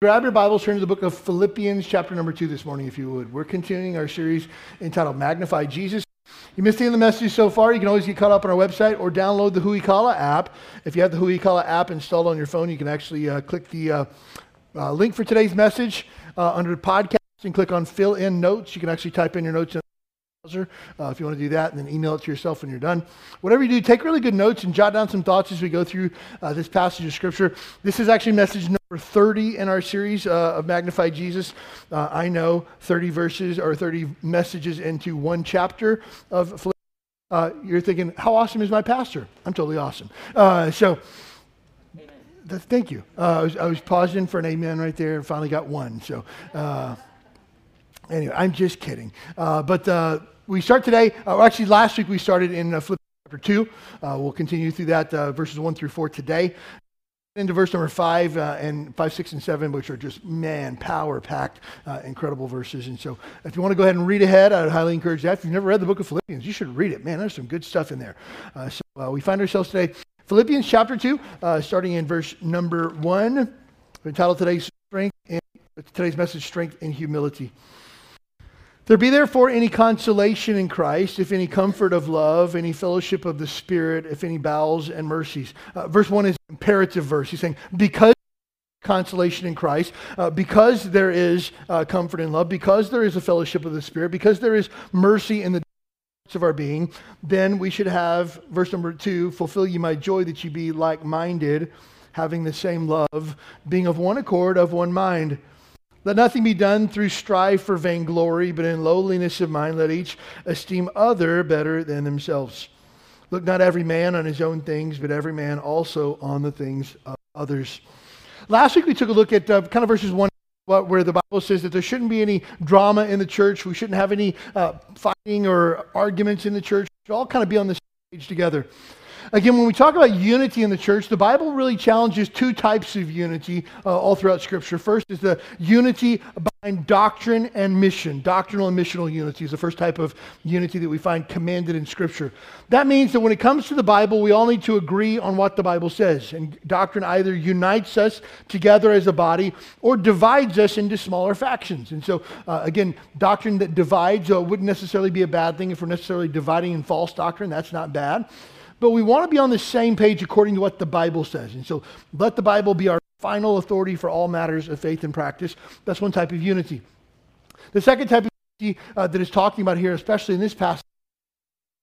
Grab your Bibles, turn to the book of Philippians, chapter number two this morning, if you would. We're continuing our series entitled Magnify Jesus. You missed any of the messages so far, you can always get caught up on our website or download the Huikala app. If you have the Huikala app installed on your phone, you can actually uh, click the uh, uh, link for today's message uh, under podcast and click on fill in notes. You can actually type in your notes browser uh, if you want to do that, and then email it to yourself when you're done. Whatever you do, take really good notes and jot down some thoughts as we go through uh, this passage of Scripture. This is actually message number 30 in our series uh, of Magnify Jesus. Uh, I know 30 verses or 30 messages into one chapter of Philippians. Uh, you're thinking, how awesome is my pastor? I'm totally awesome. Uh, so, th- thank you. I was, I, was, pausing for an amen right there and finally got one. So, anyway, I'm just kidding. but we start today, uh, actually, last week we started in uh, Philippians chapter 2. Uh, we'll continue through that, uh, verses 1 through 4 today. Into verse number 5 uh, and 5, 6, and 7, which are just, man, power packed, incredible verses. And so if you want to go ahead and read ahead, I would highly encourage that. If you've never read the book of Philippians, you should read it. Man, there's some good stuff in there. so we find ourselves today, Philippians chapter 2, starting in verse number 1. We're entitled today's, strength and, today's message, Strength and Humility. There be therefore any consolation in Christ, if any comfort of love, any fellowship of the Spirit, if any bowels and mercies. Uh, verse 1 is imperative verse. He's saying, because consolation in Christ, uh, because there is uh, comfort in love, because there is a fellowship of the Spirit, because there is mercy in the depths of our being, then we should have, verse number 2, fulfill ye my joy that ye be like minded, having the same love, being of one accord, of one mind. Let nothing be done through strife for vainglory, but in lowliness of mind let each esteem other better than themselves. Look not every man on his own things, but every man also on the things of others. Last week we took a look at uh, kind of verses 1 where the Bible says that there shouldn't be any drama in the church. We shouldn't have any uh, fighting or arguments in the church. We should all kind of be on the stage together. Again, when we talk about unity in the church, the Bible really challenges two types of unity uh, all throughout Scripture. First is the unity behind doctrine and mission. Doctrinal and missional unity is the first type of unity that we find commanded in Scripture. That means that when it comes to the Bible, we all need to agree on what the Bible says. And doctrine either unites us together as a body or divides us into smaller factions. And so, uh, again, doctrine that divides uh, wouldn't necessarily be a bad thing if we're necessarily dividing in false doctrine. That's not bad. But we want to be on the same page according to what the Bible says. And so let the Bible be our final authority for all matters of faith and practice. That's one type of unity. The second type of unity uh, that is talking about here, especially in this passage,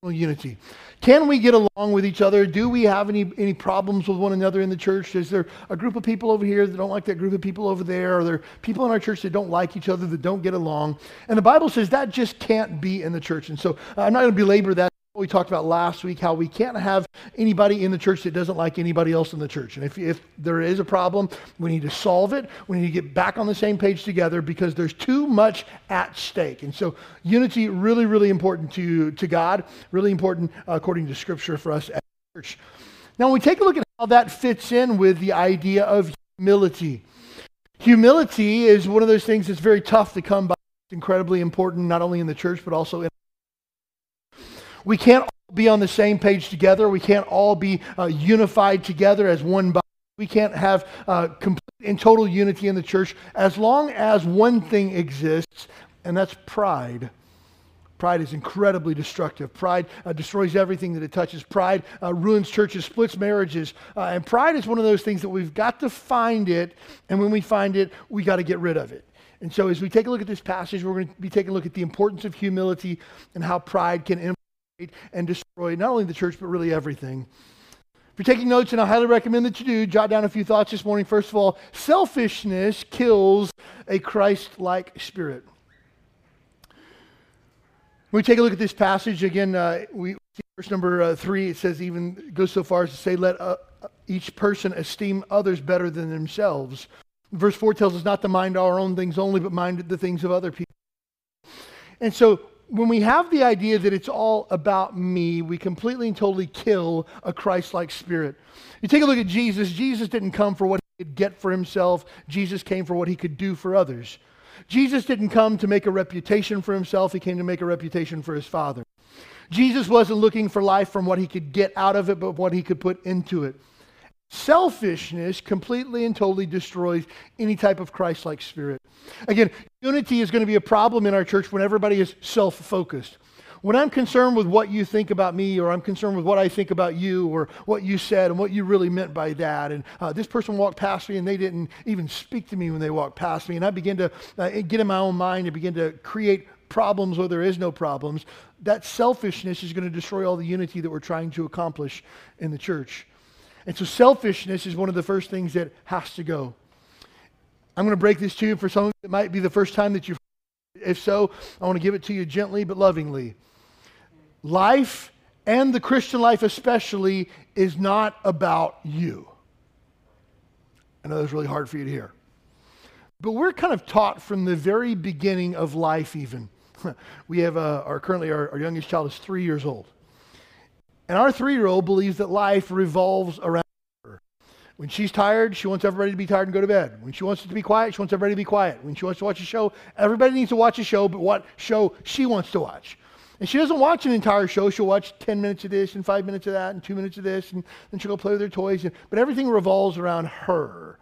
unity. Can we get along with each other? Do we have any, any problems with one another in the church? Is there a group of people over here that don't like that group of people over there? Are there people in our church that don't like each other, that don't get along? And the Bible says that just can't be in the church. And so I'm not going to belabor that we talked about last week how we can't have anybody in the church that doesn't like anybody else in the church. And if, if there is a problem, we need to solve it. We need to get back on the same page together because there's too much at stake. And so, unity really, really important to, to God, really important uh, according to Scripture for us as church. Now, when we take a look at how that fits in with the idea of humility, humility is one of those things that's very tough to come by. It's incredibly important, not only in the church, but also in we can't all be on the same page together. We can't all be uh, unified together as one body. We can't have uh, complete and total unity in the church as long as one thing exists, and that's pride. Pride is incredibly destructive. Pride uh, destroys everything that it touches. Pride uh, ruins churches, splits marriages. Uh, and pride is one of those things that we've got to find it. And when we find it, we got to get rid of it. And so, as we take a look at this passage, we're going to be taking a look at the importance of humility and how pride can and destroy not only the church, but really everything. If you're taking notes, and I highly recommend that you do, jot down a few thoughts this morning. First of all, selfishness kills a Christ like spirit. When we take a look at this passage, again, uh, we verse number uh, three, it says, even goes so far as to say, let uh, each person esteem others better than themselves. Verse 4 tells us not to mind our own things only, but mind the things of other people. And so when we have the idea that it's all about me, we completely and totally kill a Christ like spirit. You take a look at Jesus, Jesus didn't come for what he could get for himself, Jesus came for what he could do for others. Jesus didn't come to make a reputation for himself, he came to make a reputation for his Father. Jesus wasn't looking for life from what he could get out of it, but what he could put into it. Selfishness completely and totally destroys any type of Christ like spirit. Again, unity is going to be a problem in our church when everybody is self focused. When I'm concerned with what you think about me, or I'm concerned with what I think about you, or what you said and what you really meant by that, and uh, this person walked past me and they didn't even speak to me when they walked past me, and I begin to uh, get in my own mind and begin to create problems where there is no problems, that selfishness is going to destroy all the unity that we're trying to accomplish in the church. And so selfishness is one of the first things that has to go. I'm going to break this to you for some of you. It might be the first time that you've. If so, I want to give it to you gently but lovingly. Life, and the Christian life especially, is not about you. I know that's really hard for you to hear. But we're kind of taught from the very beginning of life, even. we have uh, our currently our, our youngest child is three years old. And our three year old believes that life revolves around her. When she's tired, she wants everybody to be tired and go to bed. When she wants it to be quiet, she wants everybody to be quiet. When she wants to watch a show, everybody needs to watch a show, but what show she wants to watch. And she doesn't watch an entire show. She'll watch 10 minutes of this and 5 minutes of that and 2 minutes of this, and then she'll go play with her toys. But everything revolves around her.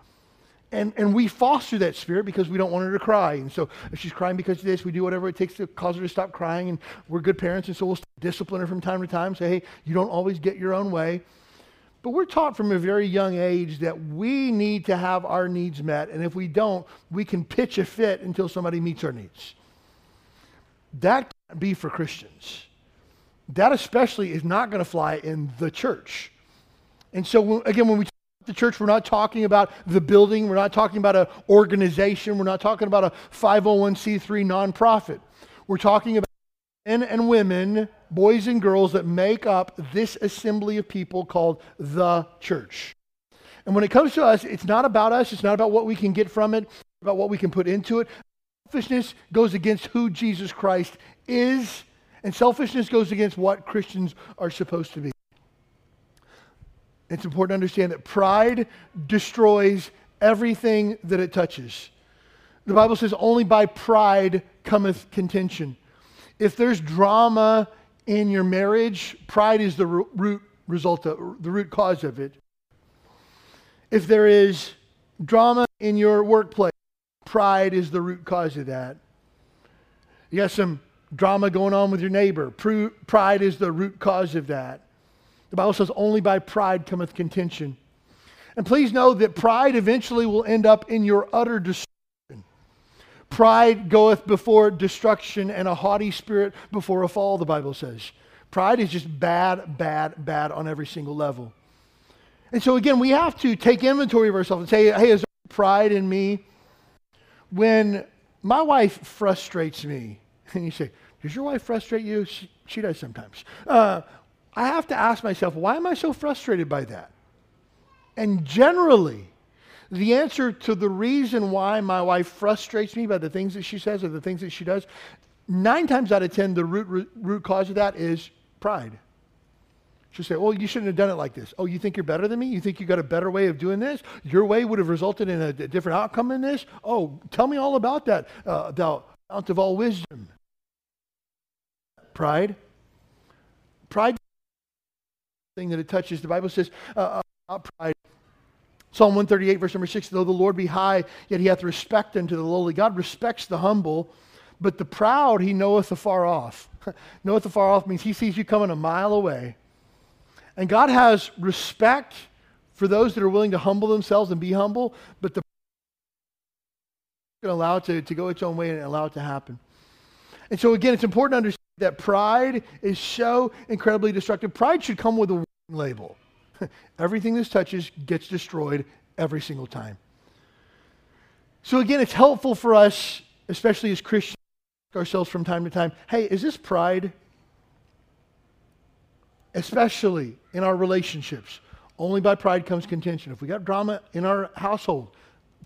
And, and we foster that spirit because we don't want her to cry. And so if she's crying because of this, we do whatever it takes to cause her to stop crying. And we're good parents, and so we'll discipline her from time to time, say, hey, you don't always get your own way. But we're taught from a very young age that we need to have our needs met. And if we don't, we can pitch a fit until somebody meets our needs. That can't be for Christians. That especially is not going to fly in the church. And so, again, when we the church, we're not talking about the building. We're not talking about an organization. We're not talking about a 501c3 nonprofit. We're talking about men and women, boys and girls that make up this assembly of people called the church. And when it comes to us, it's not about us. It's not about what we can get from it, about what we can put into it. Selfishness goes against who Jesus Christ is, and selfishness goes against what Christians are supposed to be. It's important to understand that pride destroys everything that it touches. The Bible says, only by pride cometh contention. If there's drama in your marriage, pride is the root result, of, the root cause of it. If there is drama in your workplace, pride is the root cause of that. You got some drama going on with your neighbor, pride is the root cause of that. The Bible says, only by pride cometh contention. And please know that pride eventually will end up in your utter destruction. Pride goeth before destruction, and a haughty spirit before a fall, the Bible says. Pride is just bad, bad, bad on every single level. And so, again, we have to take inventory of ourselves and say, hey, is there pride in me? When my wife frustrates me, and you say, does your wife frustrate you? She, she does sometimes. Uh, I have to ask myself, why am I so frustrated by that? And generally, the answer to the reason why my wife frustrates me by the things that she says or the things that she does, nine times out of ten, the root, root, root cause of that is pride. She'll say, Well, you shouldn't have done it like this. Oh, you think you're better than me? You think you got a better way of doing this? Your way would have resulted in a, a different outcome in this? Oh, tell me all about that, uh, thou fount of all wisdom. Pride. Pride thing that it touches. The Bible says uh, uh pride. Psalm 138, verse number 6 Though the Lord be high, yet he hath respect unto the lowly. God respects the humble, but the proud he knoweth afar off. knoweth afar off means he sees you coming a mile away. And God has respect for those that are willing to humble themselves and be humble, but the going to allow it to, to go its own way and allow it to happen. And so, again, it's important to understand that pride is so incredibly destructive. Pride should come with a warning label. Everything this touches gets destroyed every single time. So, again, it's helpful for us, especially as Christians, ourselves from time to time hey, is this pride? Especially in our relationships. Only by pride comes contention. If we got drama in our household,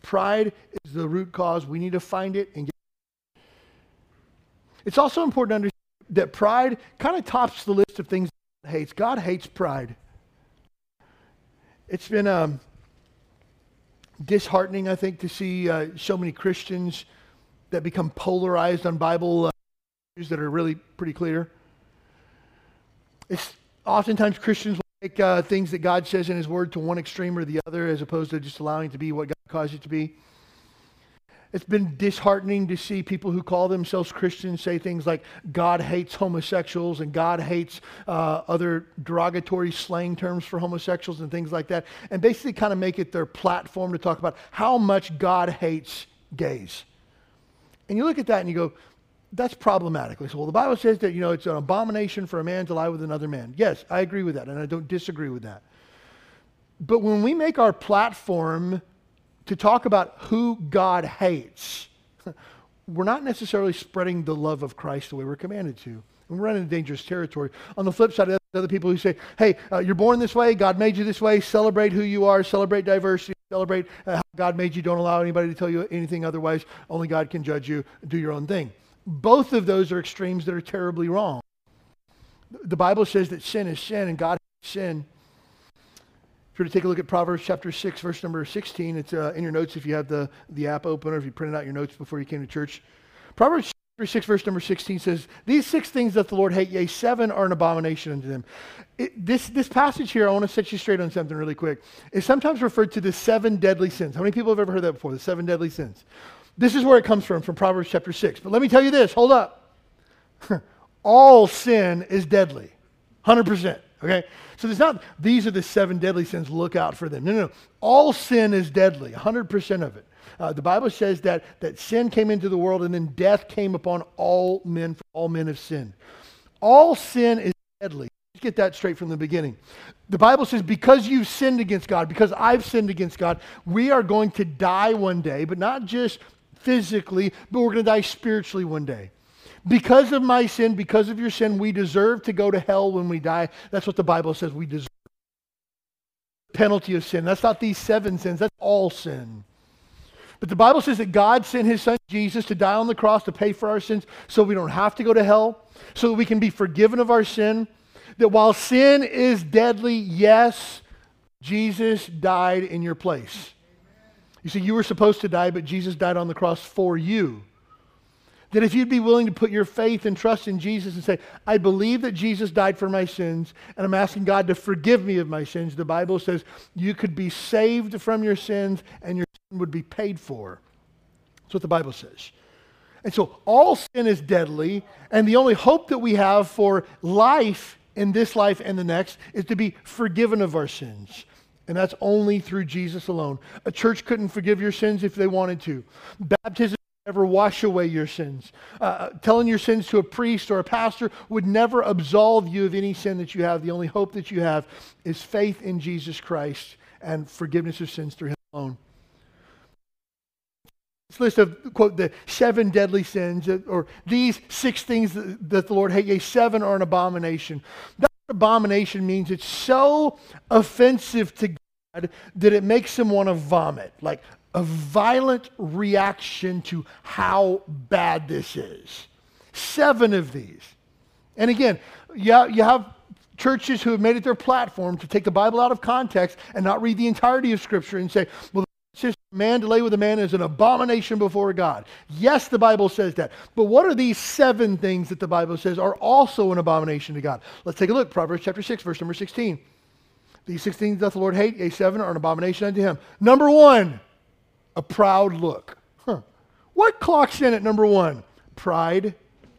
Pride is the root cause. We need to find it and get it. It's also important to understand that pride kind of tops the list of things God hates. God hates pride. It's been um, disheartening, I think, to see uh, so many Christians that become polarized on Bible uh, issues that are really pretty clear. It's oftentimes Christians will take uh, things that God says in His Word to one extreme or the other, as opposed to just allowing it to be what God caused it to be. It's been disheartening to see people who call themselves Christians say things like God hates homosexuals and God hates uh, other derogatory slang terms for homosexuals and things like that, and basically kind of make it their platform to talk about how much God hates gays. And you look at that and you go, that's problematic. So, well, the Bible says that, you know, it's an abomination for a man to lie with another man. Yes, I agree with that, and I don't disagree with that. But when we make our platform to talk about who God hates, we're not necessarily spreading the love of Christ the way we're commanded to. And we're in dangerous territory. On the flip side, other people who say, hey, uh, you're born this way, God made you this way, celebrate who you are, celebrate diversity, celebrate uh, how God made you, don't allow anybody to tell you anything otherwise, only God can judge you, do your own thing. Both of those are extremes that are terribly wrong. The Bible says that sin is sin and God hates sin. Were to take a look at Proverbs chapter 6, verse number 16, it's uh, in your notes if you have the, the app open or if you printed out your notes before you came to church. Proverbs chapter 6, verse number 16 says, These six things that the Lord hate, yea, seven are an abomination unto them. It, this, this passage here, I want to set you straight on something really quick, is sometimes referred to the seven deadly sins. How many people have ever heard that before? The seven deadly sins. This is where it comes from, from Proverbs chapter 6. But let me tell you this hold up. All sin is deadly, 100%. Okay? So there's not, these are the seven deadly sins, look out for them. No, no, no. All sin is deadly, 100% of it. Uh, the Bible says that, that sin came into the world and then death came upon all men, for all men have sinned. All sin is deadly. Let's get that straight from the beginning. The Bible says, because you've sinned against God, because I've sinned against God, we are going to die one day, but not just physically, but we're going to die spiritually one day. Because of my sin, because of your sin, we deserve to go to hell when we die. That's what the Bible says we deserve. Penalty of sin. That's not these seven sins, that's all sin. But the Bible says that God sent his son Jesus to die on the cross to pay for our sins so we don't have to go to hell, so that we can be forgiven of our sin. That while sin is deadly, yes, Jesus died in your place. You see, you were supposed to die, but Jesus died on the cross for you. That if you'd be willing to put your faith and trust in Jesus and say, I believe that Jesus died for my sins, and I'm asking God to forgive me of my sins, the Bible says you could be saved from your sins and your sin would be paid for. That's what the Bible says. And so all sin is deadly, and the only hope that we have for life in this life and the next is to be forgiven of our sins. And that's only through Jesus alone. A church couldn't forgive your sins if they wanted to. Baptism ever wash away your sins. Uh, uh, telling your sins to a priest or a pastor would never absolve you of any sin that you have. The only hope that you have is faith in Jesus Christ and forgiveness of sins through Him alone. This list of, quote, the seven deadly sins, or these six things that, that the Lord hates, yea, seven are an abomination. That abomination means it's so offensive to God that it makes him want to vomit. Like a violent reaction to how bad this is. Seven of these. And again, you have churches who have made it their platform to take the Bible out of context and not read the entirety of Scripture and say, well, the man to lay with a man is an abomination before God. Yes, the Bible says that. But what are these seven things that the Bible says are also an abomination to God? Let's take a look. Proverbs chapter 6, verse number 16. These six things doth the Lord hate, yea, seven are an abomination unto him. Number one, a proud look. Huh. What clocks in at number one? Pride.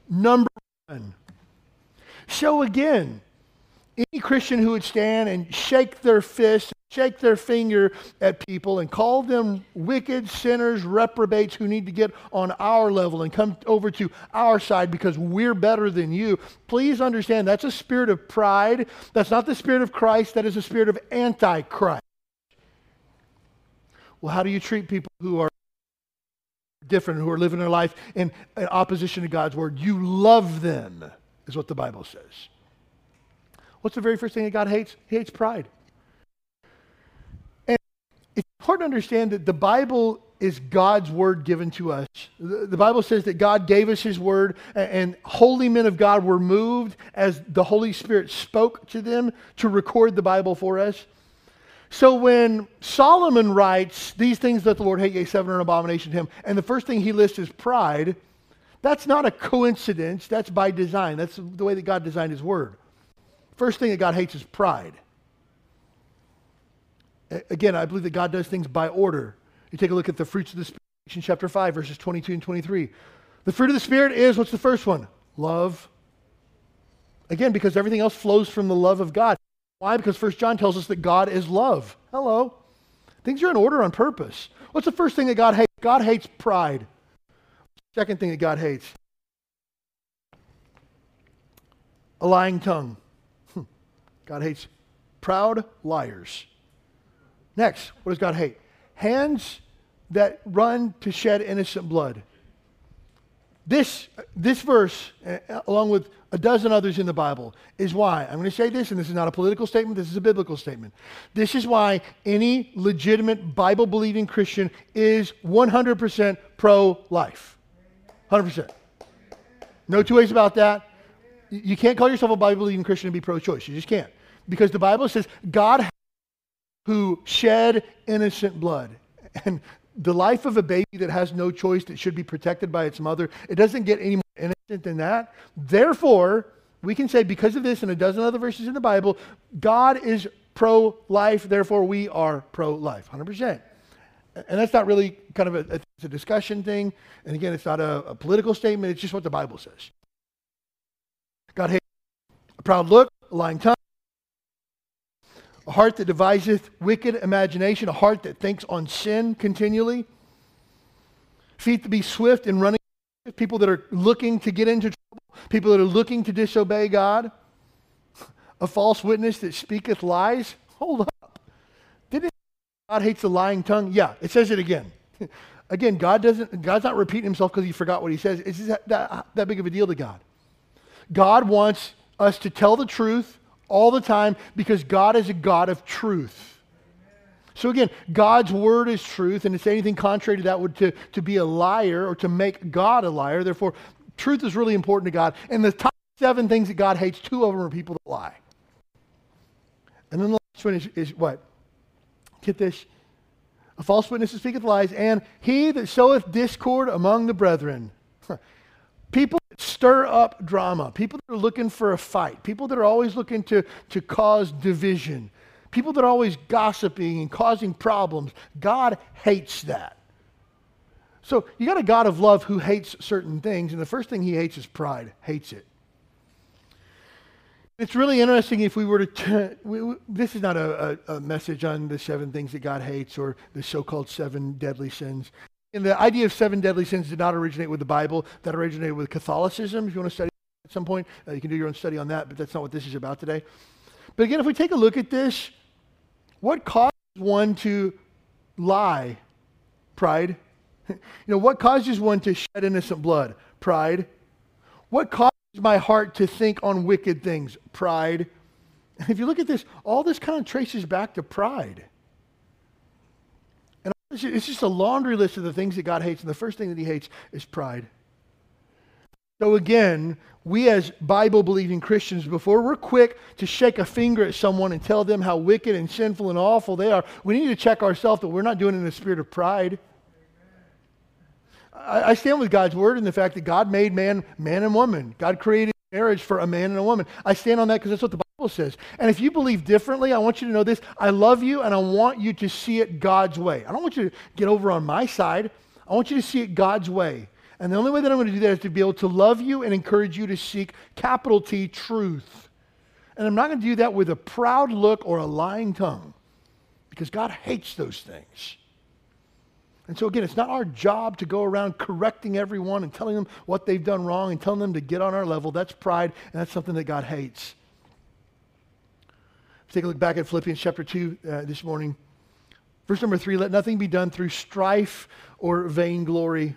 Number one. So again, any Christian who would stand and shake their fist, shake their finger at people and call them wicked sinners, reprobates who need to get on our level and come over to our side because we're better than you, please understand that's a spirit of pride. That's not the spirit of Christ. That is a spirit of antichrist. Well, how do you treat people who are different, who are living their life in, in opposition to God's word? You love them, is what the Bible says. What's the very first thing that God hates? He hates pride. And it's important to understand that the Bible is God's word given to us. The, Bible says that God gave us his word, and holy men of God were moved as the Holy Spirit spoke to them to record the Bible for us. So when Solomon writes, These things that the Lord hate, yea, seven are an abomination to him, and the first thing he lists is pride, that's not a coincidence. That's by design. That's the way that God designed his word. First thing that God hates is pride. Again, I believe that God does things by order. You take a look at the fruits of the Spirit, in chapter 5, verses 22 and 23. The fruit of the Spirit is, what's the first one? Love. Again, because everything else flows from the love of God. Why? Because First John tells us that God is love. Hello. Things are in order on purpose. What's the first thing that God hates? God hates pride. Second thing that God hates a lying tongue. Hmm. God hates proud liars. Next, what does God hate? Hands that run to shed innocent blood. This, this verse, uh, along with a dozen others in the Bible, is why. I'm going to say this, and this is not a political statement, this is a biblical statement. This is why any legitimate Bible believing Christian is 100% pro life. 100%. No two ways about that. You can't call yourself a Bible believing Christian and be pro choice. You just can't. Because the Bible says God who shed innocent blood. And the life of a baby that has no choice, that should be protected by its mother, it doesn't get any more innocent than that. Therefore, we can say, because of this and a dozen other verses in the Bible, God is pro life, therefore we are pro life, 100%. And that's not really kind of a, it's a discussion thing. And again, it's not a, a political statement, it's just what the Bible says. God hates a proud look, a lying tongue, a heart that deviseth wicked imagination, a heart that thinks on sin continually, feet to be swift in running, people that are looking to get into trouble, people that are looking to disobey God, a false witness that speaketh lies. Hold up. Didn't God hates the lying tongue? Yeah, it says it again. again, God doesn't, God's not repeating himself because he forgot what he says. It's that, that, that big of a deal to God. God wants us to tell the truth all the time because God is a God of truth. So again, God's word is truth, and say anything contrary to that would to, to be a liar or to make God a liar. Therefore, truth is really important to God. And the top seven things that God hates, two of them are people that lie. And then the last one is, is what? Get this. A false witness speaketh lies, and he that soweth discord among the brethren. People stir up drama, people that are looking for a fight, people that are always looking to, to cause division, people that are always gossiping and causing problems. God hates that. So you got a God of love who hates certain things, and the first thing he hates is pride, hates it. It's really interesting if we were to. T- we, we, this is not a, a, a, message on the seven things that God hates or the so called seven deadly sins. And the idea of seven deadly sins did not originate with the Bible. That originated with Catholicism. If you want to study at some point, uh, you can do your own study on that, but that's not what this is about today. But again, if we take a look at this, what causes one to lie? Pride. you know, what causes one to shed innocent blood? Pride. What causes my heart to think on wicked things? Pride. And if you look at this, all this kind of traces back to pride. It's just a laundry list of the things that God hates, and the first thing that He hates is pride. So, again, we as Bible believing Christians, before we're quick to shake a finger at someone and tell them how wicked and sinful and awful they are, we need to check ourselves that we're not doing it in a spirit of pride. I, stand with God's word in the fact that God made man, man and woman. God created marriage for a man and a woman. I stand on that because that's what the Bible says. And if you believe differently, I want you to know this. I love you and I want you to see it God's way. I don't want you to get over on my side. I want you to see it God's way. And the only way that I'm going to do that is to be able to love you and encourage you to seek capital T truth. And I'm not going to do that with a proud look or a lying tongue because God hates those things. And so, again, it's not our job to go around correcting everyone and telling them what they've done wrong and telling them to get on our level. That's pride, and that's something that God hates. Take a look back at Philippians chapter 2 uh, this morning. Verse number 3 let nothing be done through strife or vainglory.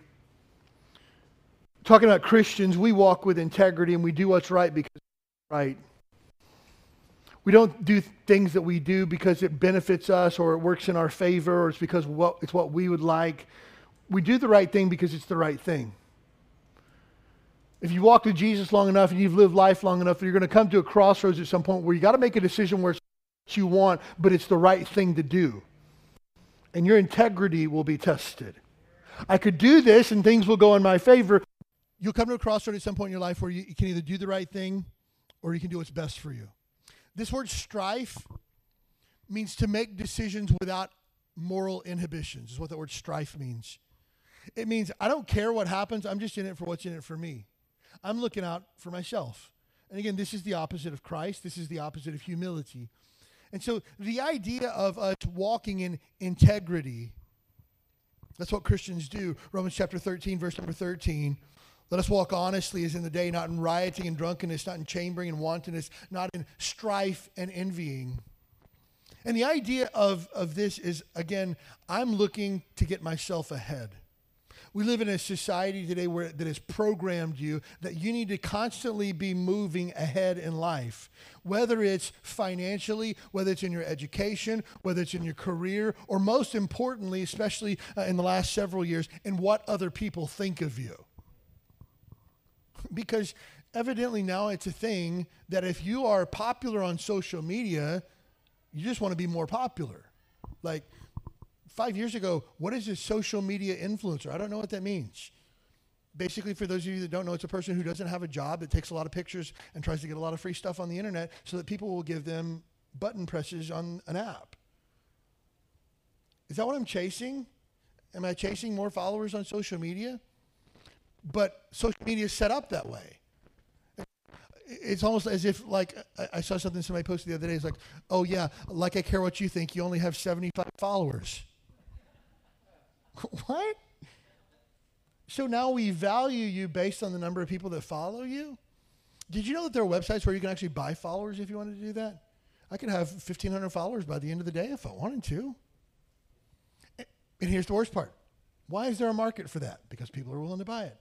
Talking about Christians, we walk with integrity and we do what's right because it's right. We don't do things that we do because it benefits us or it works in our favor or it's because what, it's what we would like. we do the right thing because it's the right thing. If you walk with Jesus long enough and you've lived life long enough, you're going to come to a crossroads at some point where you got to make a decision where it's what you want, but it's the right thing to do. And your integrity will be tested. I could do this and things will go in my favor. You'll come to a crossroad at some point in your life where you, you can either do the right thing or you can do what's best for you. This word strife means to make decisions without moral inhibitions, is what the word strife means. It means I don't care what happens, I'm just in it for what's in it for me. I'm looking out for myself. And again, this is the opposite of Christ, this is the opposite of humility. And so the idea of us walking in integrity, that's what Christians do. Romans chapter 13, verse number 13. Let us walk honestly as in the day, not in rioting and drunkenness, not in chambering and wantonness, not in strife and envying. And the idea of, of this is, again, I'm looking to get myself ahead. We live in a society today where that has programmed you that you need to constantly be moving ahead in life, whether it's financially, whether it's in your education, whether it's in your career, or most importantly, especially uh, in the last several years, in what other people think of you. Because evidently now it's a thing that if you are popular on social media, you just want to be more popular. Like five years ago, what is a social media influencer? I don't know what that means. Basically, for those of you that don't know, it's a person who doesn't have a job that takes a lot of pictures and tries to get a lot of free stuff on the internet so that people will give them button presses on an app. Is that what I'm chasing? Am I chasing more followers on social media? But social media is set up that way. It's almost as if, like, I saw something somebody posted the other day. It's like, oh, yeah, like I care what you think, you only have 75 followers. what? So now we value you based on the number of people that follow you? Did you know that there are websites where you can actually buy followers if you wanted to do that? I could have 1,500 followers by the end of the day if I wanted to. And here's the worst part why is there a market for that? Because people are willing to buy it.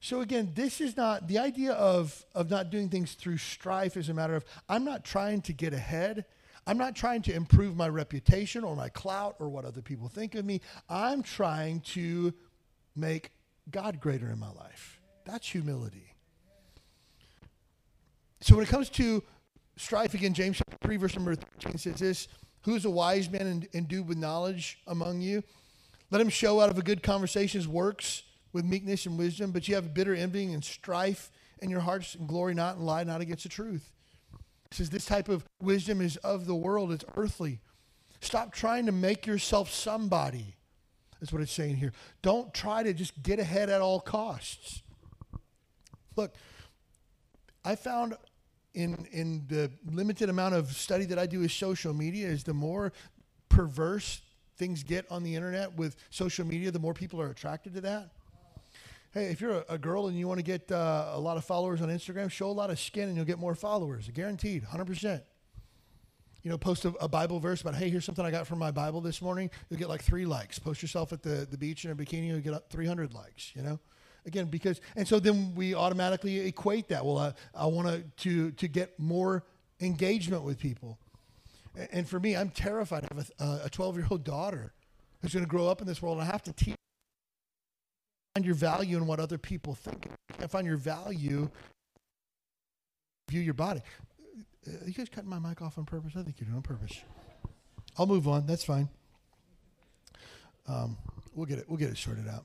So again, this is not the idea of, of not doing things through strife is a matter of I'm not trying to get ahead. I'm not trying to improve my reputation or my clout or what other people think of me. I'm trying to make God greater in my life. That's humility. So when it comes to strife, again, James 3, verse number 13 says this Who is a wise man and endued with knowledge among you? Let him show out of a good conversation his works with meekness and wisdom, but you have bitter envying and strife in your hearts and glory not and lie not against the truth. It says this type of wisdom is of the world, it's earthly. Stop trying to make yourself somebody. That's what it's saying here. Don't try to just get ahead at all costs. Look, I found in in the limited amount of study that I do with social media is the more perverse things get on the internet with social media, the more people are attracted to that. Hey, if you're a, girl and you want to get uh, a lot of followers on Instagram, show a lot of skin and you'll get more followers. Guaranteed, 100%. You know, post a, a, Bible verse about, hey, here's something I got from my Bible this morning. You'll get like three likes. Post yourself at the, the beach in a bikini, you'll get 300 likes, you know? Again, because, and so then we automatically equate that. Well, uh, I want to, to get more engagement with people. And, and for me, I'm terrified. I have a 12 year old daughter who's going to grow up in this world, and I have to teach find your value in what other people think. You can't find your value view your body. Are uh, you guys cutting my mic off on purpose? I think you're doing on purpose. I'll move on. That's fine. Um, we'll get it. We'll get it sorted out.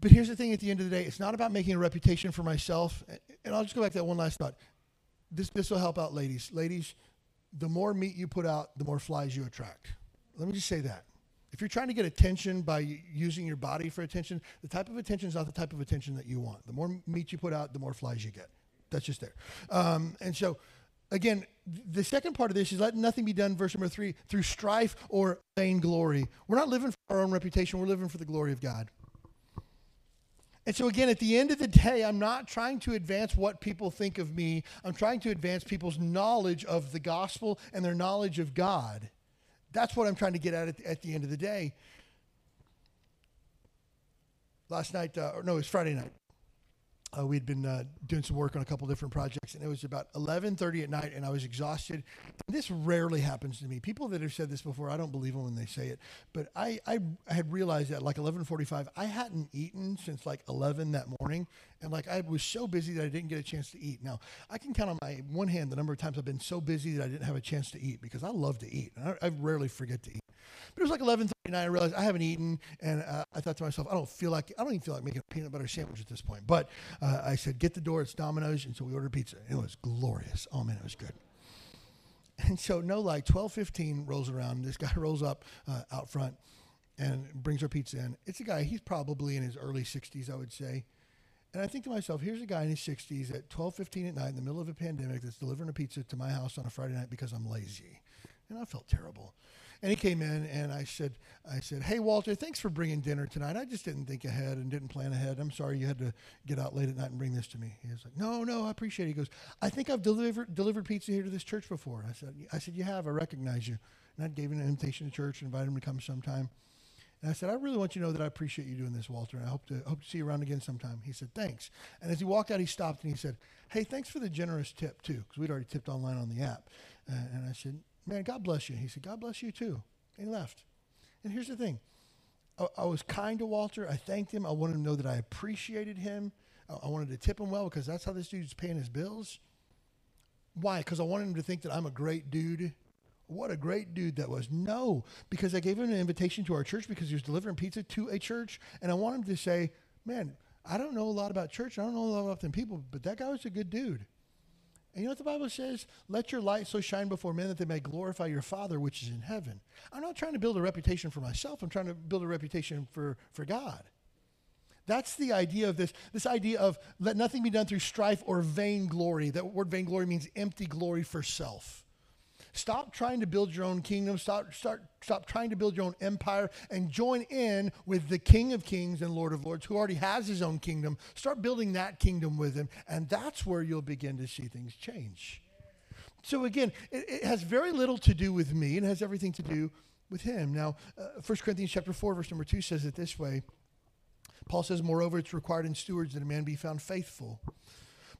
But here's the thing: at the end of the day, it's not about making a reputation for myself. And I'll just go back to that one last thought. This this will help out ladies. Ladies, the more meat you put out, the more flies you attract. Let me just say that. If you're trying to get attention by using your body for attention, the type of attention is not the type of attention that you want. The more meat you put out, the more flies you get. That's just there. Um, and so, again, the second part of this is let nothing be done, verse number three, through strife or vainglory. We're not living for our own reputation, we're living for the glory of God. And so, again, at the end of the day, I'm not trying to advance what people think of me. I'm trying to advance people's knowledge of the gospel and their knowledge of God. That's what I'm trying to get at at the, at the end of the day. Last night, uh, or no, it was Friday night. uh, we'd been uh, doing some work on a couple different projects, and it was about 11:30 at night, and I was exhausted. And this rarely happens to me. People that have said this before, I don't believe them when they say it, but I, I had realized that like 11:45, I hadn't eaten since like 11 that morning, and like I was so busy that I didn't get a chance to eat. Now I can count on my one hand the number of times I've been so busy that I didn't have a chance to eat because I love to eat, and I, I rarely forget to eat. But it was like 11:39. I realized I haven't eaten, and uh, I thought to myself, I don't feel like I don't even feel like making a peanut butter sandwich at this point. But uh, I said, get the door, it's Domino's, and so we ordered pizza. It was glorious. Oh man, it was good. And so no, like 12:15 rolls around. This guy rolls up uh, out front and brings our pizza in. It's a guy. He's probably in his early 60s, I would say. And I think to myself, here's a guy in his 60s at 12:15 at night in the middle of a pandemic that's delivering a pizza to my house on a Friday night because I'm lazy. And I felt terrible. And he came in and I said, I said, Hey Walter, thanks for bringing dinner tonight. I just didn't think ahead and didn't plan ahead. I'm sorry you had to get out late at night and bring this to me. He was like, No, no, I appreciate it. He goes, I think I've delivered delivered pizza here to this church before. I said, I said, You have, I recognize you. And I gave him an invitation to church and invited him to come sometime. And I said, I really want you to know that I appreciate you doing this, Walter, and I hope to hope to see you around again sometime. He said, Thanks. And as he walked out, he stopped and he said, Hey, thanks for the generous tip too, because we'd already tipped online on the app. Uh, and I said, Man, God bless you. He said, God bless you too. And he left. And here's the thing. I, was kind to Walter. I thanked him. I wanted him to know that I appreciated him. I, I wanted to tip him well because that's how this dude's paying his bills. Why? Because I wanted him to think that I'm a great dude. What a great dude that was. No, because I gave him an invitation to our church because he was delivering pizza to a church. And I want him to say, man, I don't know a lot about church. I don't know a lot about them people, but that guy was a good dude. And you know what the Bible says? Let your light so shine before men that they may glorify your Father which is in heaven. I'm not trying to build a reputation for myself. I'm trying to build a reputation for, for God. That's the idea of this, this idea of let nothing be done through strife or vainglory. That word vainglory means empty glory for self. Stop trying to build your own kingdom. Stop, start, stop trying to build your own empire and join in with the King of Kings and Lord of Lords who already has his own kingdom. Start building that kingdom with him, and that's where you'll begin to see things change. So, again, it, it has very little to do with me and has everything to do with him. Now, uh, 1 Corinthians chapter 4, verse number 2 says it this way. Paul says, Moreover, it's required in stewards that a man be found faithful.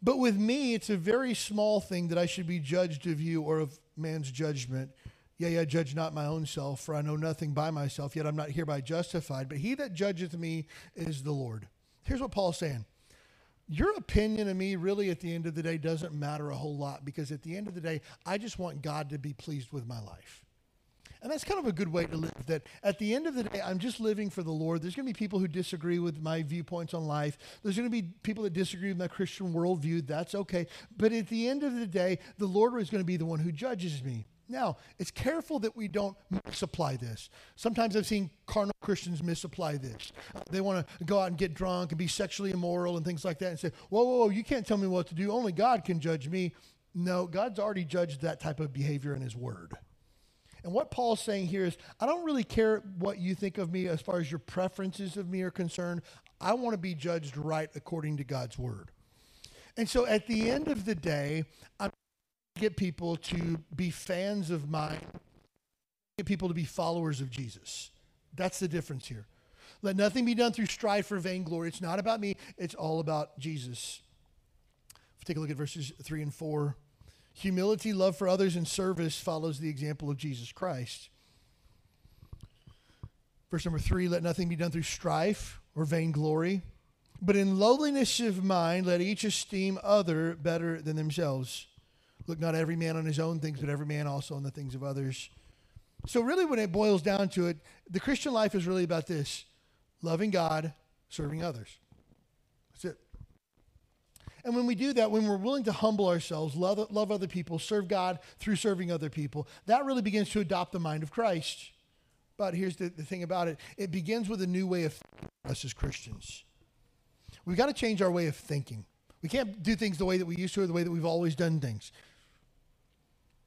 But with me, it's a very small thing that I should be judged of you or of man's judgment. Yea, I judge not my own self, for I know nothing by myself, yet I'm not hereby justified. But he that judgeth me is the Lord. Here's what Paul's saying Your opinion of me, really, at the end of the day, doesn't matter a whole lot because at the end of the day, I just want God to be pleased with my life. And that's kind of a good way to live. That at the end of the day, I'm just living for the Lord. There's going to be people who disagree with my viewpoints on life. There's going to be people that disagree with my Christian worldview. That's okay. But at the end of the day, the Lord is going to be the one who judges me. Now, it's careful that we don't misapply this. Sometimes I've seen carnal Christians misapply this. They want to go out and get drunk and be sexually immoral and things like that and say, whoa, whoa, whoa, you can't tell me what to do. Only God can judge me. No, God's already judged that type of behavior in His Word. And what Paul's saying here is, I don't really care what you think of me as far as your preferences of me are concerned. I want to be judged right according to God's word. And so at the end of the day, I'm get people to be fans of mine, get people to be followers of Jesus. That's the difference here. Let nothing be done through strife or vainglory. It's not about me, it's all about Jesus. Take a look at verses 3 and 4. Humility, love for others, and service follows the example of Jesus Christ. Verse number three let nothing be done through strife or vainglory, but in lowliness of mind, let each esteem other better than themselves. Look not every man on his own things, but every man also on the things of others. So, really, when it boils down to it, the Christian life is really about this loving God, serving others. And when we do that, when we're willing to humble ourselves, love, love other people, serve God through serving other people, that really begins to adopt the mind of Christ. But here's the, the thing about it it begins with a new way of us as Christians. We've got to change our way of thinking. We can't do things the way that we used to or the way that we've always done things.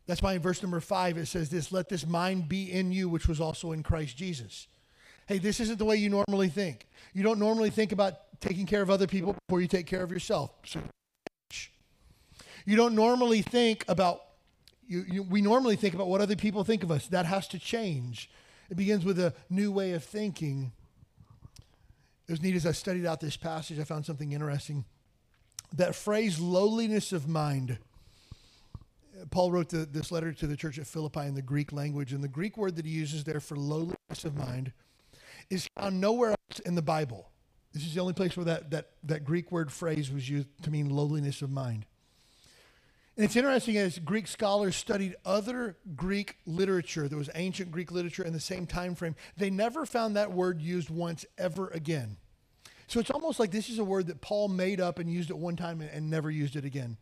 That's why in verse number five it says this let this mind be in you, which was also in Christ Jesus. Hey, this isn't the way you normally think. You don't normally think about taking care of other people before you take care of yourself. You don't normally think about, you, you, we normally think about what other people think of us. That has to change. It begins with a new way of thinking. It was neat as I studied out this passage, I found something interesting. that phrase lowliness of mind. Paul wrote the, this letter to the church at Philippi in the Greek language, and the Greek word that he uses there for lowliness of mind is found nowhere else in the Bible. This is the only place where that, that, that Greek word phrase was used to mean lowliness of mind. And it's interesting as Greek scholars studied other Greek literature, there was ancient Greek literature in the same time frame, they never found that word used once ever again. So it's almost like this is a word that Paul made up and used at one time and, and never used it again.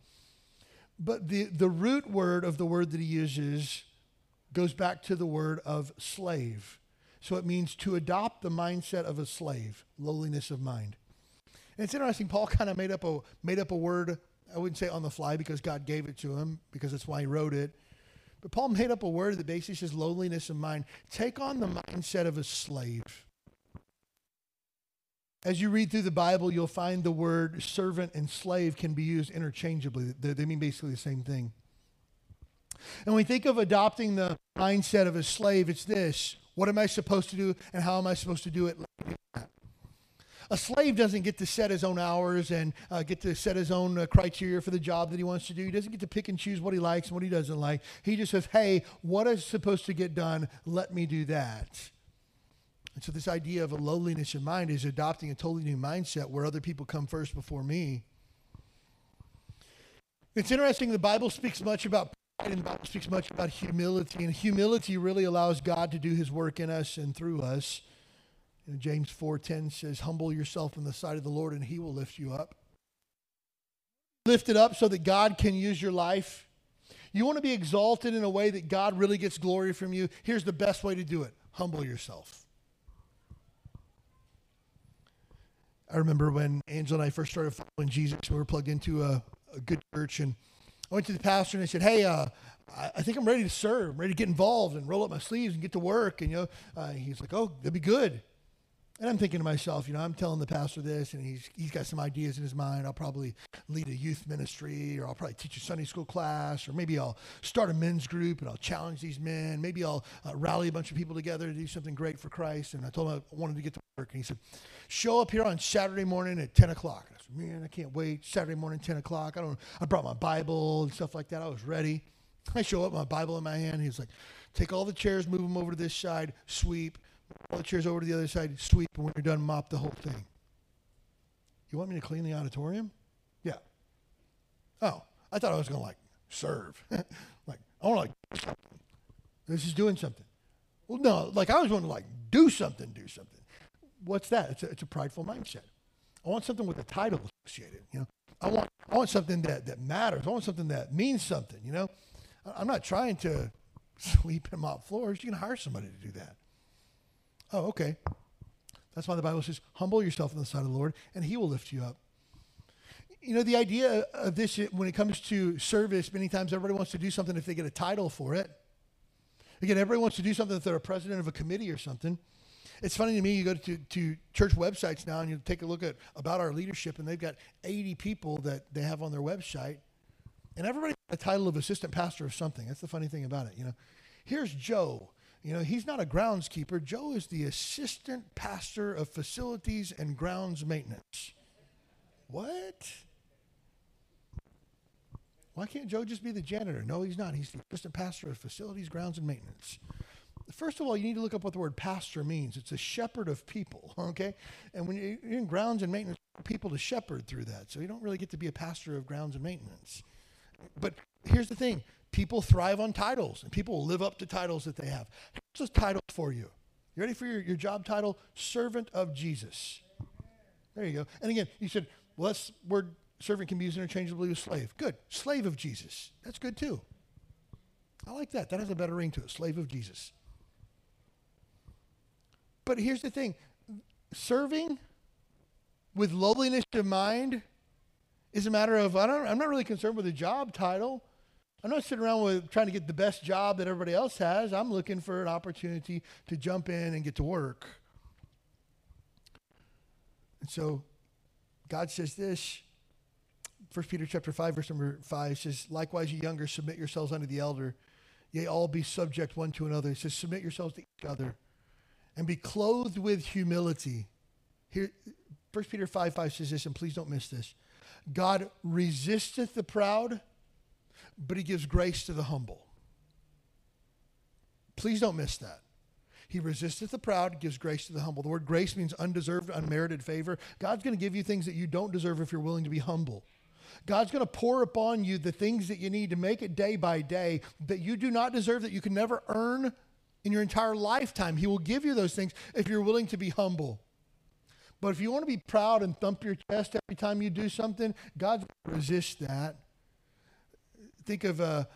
But the, the root word of the word that he uses goes back to the word of slave. So it means to adopt the mindset of a slave, lowliness of mind. And it's interesting, Paul kind of made up a made up a word, I wouldn't say on the fly because God gave it to him, because that's why he wrote it. But Paul made up a word that basically says lowliness of mind. Take on the mindset of a slave. As you read through the Bible, you'll find the word servant and slave can be used interchangeably. They, mean basically the same thing. And when we think of adopting the mindset of a slave, it's this what am I supposed to do and how am I supposed to do it? A slave doesn't get to set his own hours and uh, get to set his own uh, criteria for the job that he wants to do. He doesn't get to pick and choose what he likes and what he doesn't like. He just says, hey, what is supposed to get done? Let me do that. And so, this idea of a lowliness in mind is adopting a totally new mindset where other people come first before me. It's interesting, the Bible speaks much about and the Bible speaks much about humility, and humility really allows God to do his work in us and through us. You know, James 4:10 says, "Humble yourself in the sight of the Lord, and he will lift you up." Lift it up so that God can use your life. You want to be exalted in a way that God really gets glory from you. Here's the best way to do it humble yourself. I remember when Angela and I first started following Jesus, we were plugged into a, a good church, and I went to the pastor and I said, "Hey, uh, I, think I'm ready to serve. I'm ready to get involved and roll up my sleeves and get to work." And you know, uh, he's like, "Oh, that'd be good." And I'm thinking to myself, you know, I'm telling the pastor this, and he's he's got some ideas in his mind. I'll probably lead a youth ministry, or I'll probably teach a Sunday school class, or maybe I'll start a men's group and I'll challenge these men. Maybe I'll uh, rally a bunch of people together to do something great for Christ. And I told him I wanted to get to work, and he said, "Show up here on Saturday morning at 10 o'clock." Man, I can't wait. Saturday morning, 10 o'clock. I don't. I brought my Bible and stuff like that. I was ready. I show up, my Bible in my hand. He's like, take all the chairs, move them over to this side, sweep. All the chairs over to the other side, sweep. And when you're done, mop the whole thing. You want me to clean the auditorium? Yeah. Oh, I thought I was going to like serve. like, I want to like. This is doing something. Well, no, like I was going to like do something, do something. What's that? It's a, it's a prideful mindset. I want something with a title associated. You know, I want I want something that that matters. I want something that means something. You know, I'm not trying to sweep and mop floors. You can hire somebody to do that. Oh, okay. That's why the Bible says, "Humble yourself in the sight of the Lord, and He will lift you up." You know, the idea of this when it comes to service, many times everybody wants to do something if they get a title for it. Again, everybody wants to do something if they're a president of a committee or something. It's funny to me, you go to, to church websites now and you take a look at about our leadership, and they've got 80 people that they have on their website. And everybody a title of assistant pastor of something. That's the funny thing about it. You know, here's Joe. You know, he's not a groundskeeper. Joe is the assistant pastor of facilities and grounds maintenance. What? Why can't Joe just be the janitor? No, he's not. He's the assistant pastor of facilities, grounds, and maintenance first of all, you need to look up what the word pastor means. It's a shepherd of people, okay? And when you're in grounds and maintenance, people to shepherd through that. So you don't really get to be a pastor of grounds and maintenance. But here's the thing people thrive on titles, and people live up to titles that they have. Here's a title for you. You ready for your, your job title? Servant of Jesus. There you go. And again, you said, well, that's word servant can be used interchangeably with slave. Good. Slave of Jesus. That's good too. I like that. That has a better ring to it. Slave of Jesus. But here's the thing serving with lowliness of mind is a matter of I don't, I'm not really concerned with a job title. I'm not sitting around with trying to get the best job that everybody else has. I'm looking for an opportunity to jump in and get to work. And so God says this. 1 Peter chapter 5, verse number 5 says, Likewise, you younger, submit yourselves unto the elder. Yea, all be subject one to another. It says, Submit yourselves to each other and be clothed with humility. Here, 1 Peter 5 5 says this, and please don't miss this. God resisteth the proud, but he gives grace to the humble. Please don't miss that. He resisteth the proud, gives grace to the humble. The word grace means undeserved, unmerited favor. God's going to give you things that you don't deserve if you're willing to be humble. God's going to pour upon you the things that you need to make it day by day that you do not deserve, that you can never earn in your entire lifetime. He will give you those things if you're willing to be humble. But if you want to be proud and thump your chest every time you do something, God going to resist that. Think of a,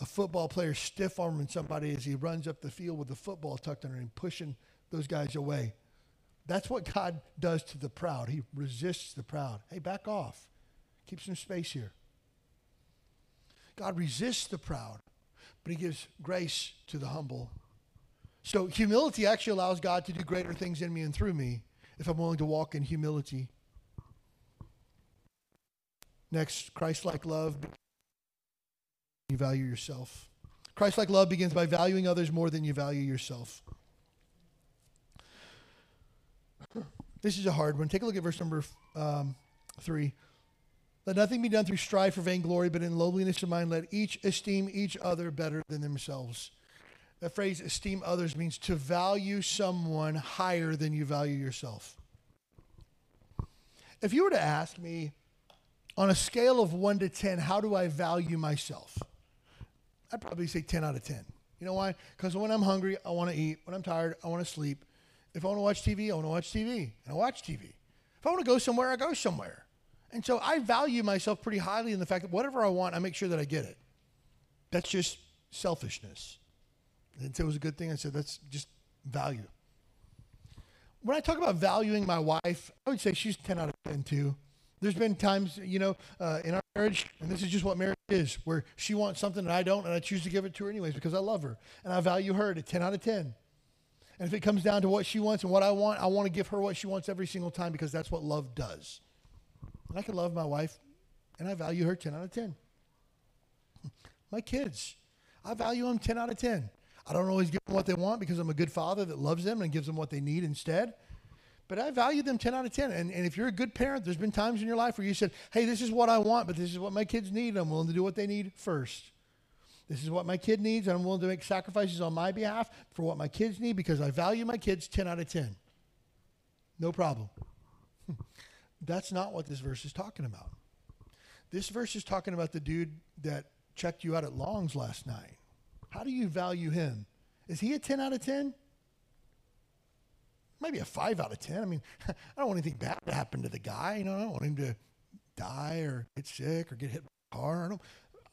a football player stiff arming somebody as he runs up the field with the football tucked under him, pushing those guys away. That's what God does to the proud. He resists the proud. Hey, back off. Keep some space here. God resists the proud, but he gives grace to the humble. So humility actually allows God to do greater things in me and through me if I'm willing to walk in humility. Next, Christ like love. You value yourself. Christ like love begins by valuing others more than you value yourself. This is a hard one. Take a look at verse number um, three. Let nothing be done through strife or vainglory, but in lowliness of mind, let each esteem each other better than themselves. That phrase, esteem others, means to value someone higher than you value yourself. If you were to ask me, on a scale of 1 to 10, how do I value myself? I'd probably say 10 out of 10. You know why? Because when I'm hungry, I want to eat. When I'm tired, I want to sleep. If I want to watch TV, I want to watch TV. And I watch TV. If I want to go somewhere, I go somewhere. And so I value myself pretty highly in the fact that whatever I want, I make sure that I get it. That's just selfishness. And so it was a good thing. I said, that's just value. When I talk about valuing my wife, I would say she's 10 out of 10 too. There's been times, you know, uh, in our marriage, and this is just what marriage is, where she wants something and I don't, and I choose to give it to her anyways because I love her and I value her at 10 out of 10. And if it comes down to what she wants and what I want, I want to give her what she wants every single time because that's what love does. And I can love my wife and I value her 10 out of 10. My kids, I value them 10 out of 10. I don't always give them what they want because I'm a good father that loves them and gives them what they need instead. But I value them 10 out of 10. And, and if you're a good parent, there's been times in your life where you said, hey, this is what I want, but this is what my kids need. And I'm willing to do what they need first. This is what my kid needs, and I'm willing to make sacrifices on my behalf for what my kids need because I value my kids 10 out of 10. No problem. That's not what this verse is talking about. This verse is talking about the dude that checked you out at Long's last night. How do you value him? Is he a 10 out of 10? Maybe a 5 out of 10. I mean, I don't want anything bad to happen to the guy. You know, I don't want him to die or get sick or get hit by a car. I, don't,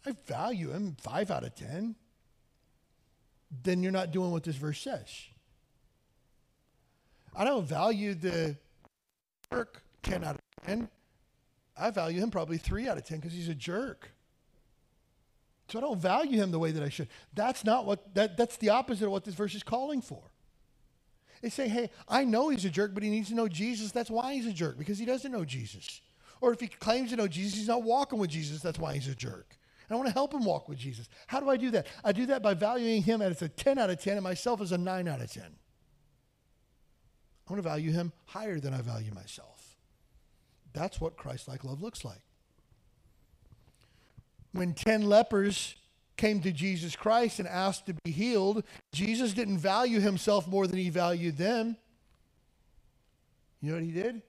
I value him 5 out of 10. Then you're not doing what this verse says. I don't value the jerk 10 out of 10. I value him probably 3 out of 10 because he's a jerk. So I don't value him the way that I should. That's not what, that, that's the opposite of what this verse is calling for. They say, hey, I know he's a jerk, but he needs to know Jesus. That's why he's a jerk, because he doesn't know Jesus. Or if he claims to know Jesus, he's not walking with Jesus. That's why he's a jerk. And I want to help him walk with Jesus. How do I do that? I do that by valuing him as a 10 out of 10 and myself as a 9 out of 10. I want to value him higher than I value myself. That's what Christ like love looks like when 10 lepers came to Jesus Christ and asked to be healed, Jesus didn't value himself more than he valued them. You know what he did?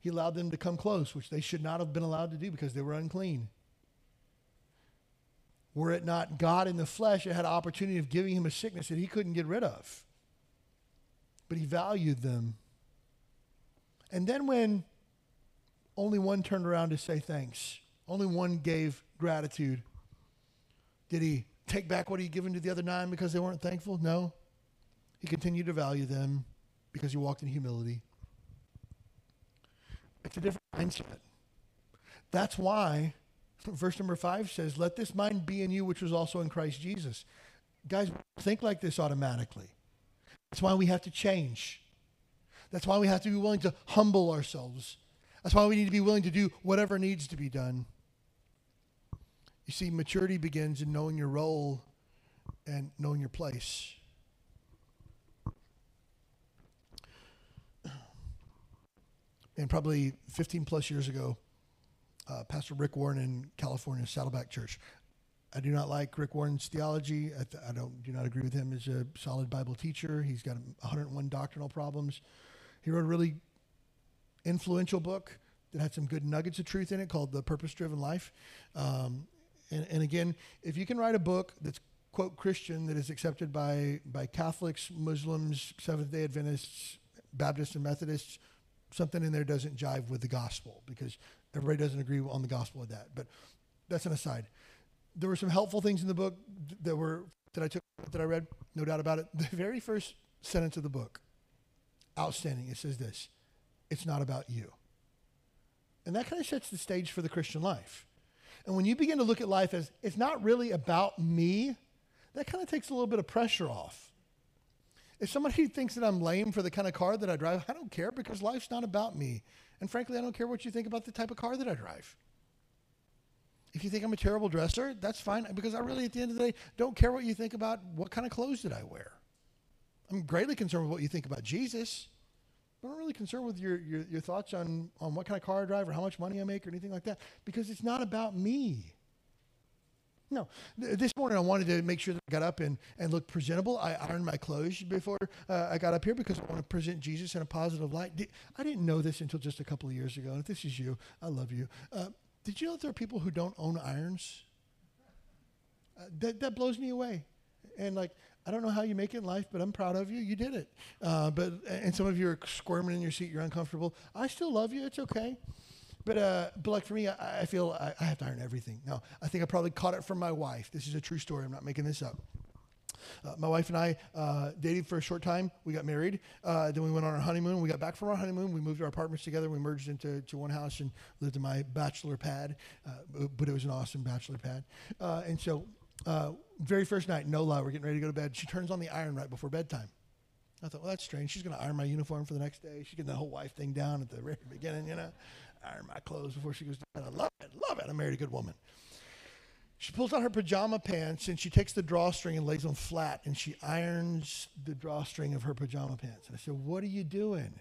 He allowed them to come close, which they should not have been allowed to do because they were unclean. Were it not God in the flesh, it had opportunity of giving him a sickness that he couldn't get rid of. But he valued them. And then when only one turned around to say thanks, only one gave gratitude. Did he take back what he'd given to the other nine because they weren't thankful? No. He continued to value them because he walked in humility. It's a different mindset. That's why verse number five says, Let this mind be in you, which was also in Christ Jesus. Guys, think like this automatically. That's why we have to change. That's why we have to be willing to humble ourselves. That's why we need to be willing to do whatever needs to be done. You see, maturity begins in knowing your role and knowing your place. And probably 15 plus years ago, uh, Pastor Rick Warren in California, Saddleback Church. I do not like Rick Warren's theology. I, th- I, don't do not agree with him as a solid Bible teacher. He's got 101 doctrinal problems. He wrote a really influential book that had some good nuggets of truth in it called The Purpose Driven Life. Um, and, and again, if you can write a book that's quote Christian that is accepted by by Catholics, Muslims, Seventh Day Adventists, Baptists, and Methodists, something in there doesn't jive with the gospel because everybody doesn't agree on the gospel with that. But that's an aside there were some helpful things in the book that were that I took that I read, no doubt about it. The very first sentence of the book, outstanding. It says this: "It's not about you," and that kind of sets the stage for the Christian life. And when you begin to look at life as it's not really about me, that kind of takes a little bit of pressure off. If somebody thinks that I'm lame for the kind of car that I drive, I don't care because life's not about me. And frankly, I don't care what you think about the type of car that I drive. If you think I'm a terrible dresser, that's fine because I really, at the end of the day, don't care what you think about what kind of clothes did I wear. I'm greatly concerned with what you think about Jesus. I'm not really concerned with your, your, your thoughts on, on what kind of car I drive or how much money I make or anything like that because it's not about me. No, this morning I wanted to make sure that I got up and, and looked presentable. I ironed my clothes before uh, I got up here because I want to present Jesus in a positive light. I didn't know this until just a couple of years ago. And if this is you, I love you. Uh, did you know that there are people who don't own irons? Uh, that, that blows me away. And like, I don't know how you make it in life, but I'm proud of you. You did it. Uh, but and some of you are squirming in your seat. You're uncomfortable. I still love you. It's okay. But uh, but like for me, I, I feel I, I have to iron everything. Now I think I probably caught it from my wife. This is a true story. I'm not making this up. Uh, my wife and I uh, dated for a short time. We got married. Uh, then we went on our honeymoon. We got back from our honeymoon. We moved our apartments together. We merged into to one house and lived in my bachelor pad. Uh, but it was an awesome bachelor pad. Uh, and so, uh, very first night, no lie, we're getting ready to go to bed. She turns on the iron right before bedtime. I thought, well, that's strange. She's going to iron my uniform for the next day. She's getting the whole wife thing down at the very beginning, you know, iron my clothes before she goes to bed. I love it, love it. I married a good woman. She pulls out her pajama pants and she takes the drawstring and lays them flat and she irons the drawstring of her pajama pants. And I said, What are you doing?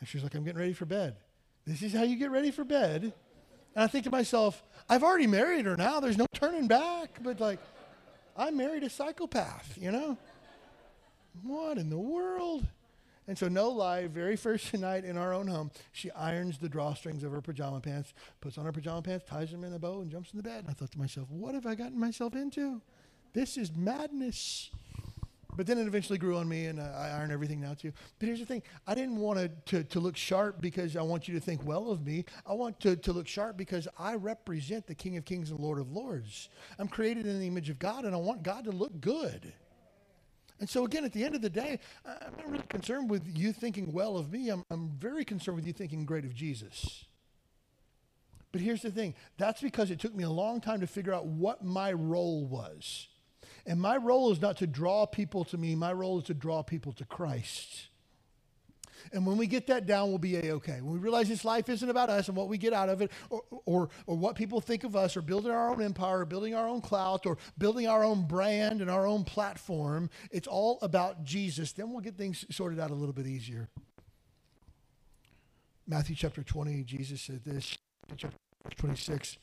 And she's like, I'm getting ready for bed. This is how you get ready for bed. And I think to myself, I've already married her now. There's no turning back. But like, I married a psychopath, you know? What in the world? And so, no lie, very first night in our own home, she irons the drawstrings of her pajama pants, puts on her pajama pants, ties them in a bow, and jumps in the bed. And I thought to myself, what have I gotten myself into? This is madness. But then it eventually grew on me, and I iron everything now too. But here's the thing I didn't want to, to, to, look sharp because I want you to think well of me. I want to, to look sharp because I represent the King of Kings and Lord of Lords. I'm created in the image of God, and I want God to look good. And so, again, at the end of the day, I'm not really concerned with you thinking well of me. I'm, I'm very concerned with you thinking great of Jesus. But here's the thing that's because it took me a long time to figure out what my role was. And my role is not to draw people to me, my role is to draw people to Christ. And when we get that down, we'll be a-okay. When we realize this life isn't about us and what we get out of it or, or, or what people think of us or building our own empire or building our own clout or building our own brand and our own platform, it's all about Jesus. Then we'll get things sorted out a little bit easier. Matthew chapter 20, Jesus said this, chapter 26.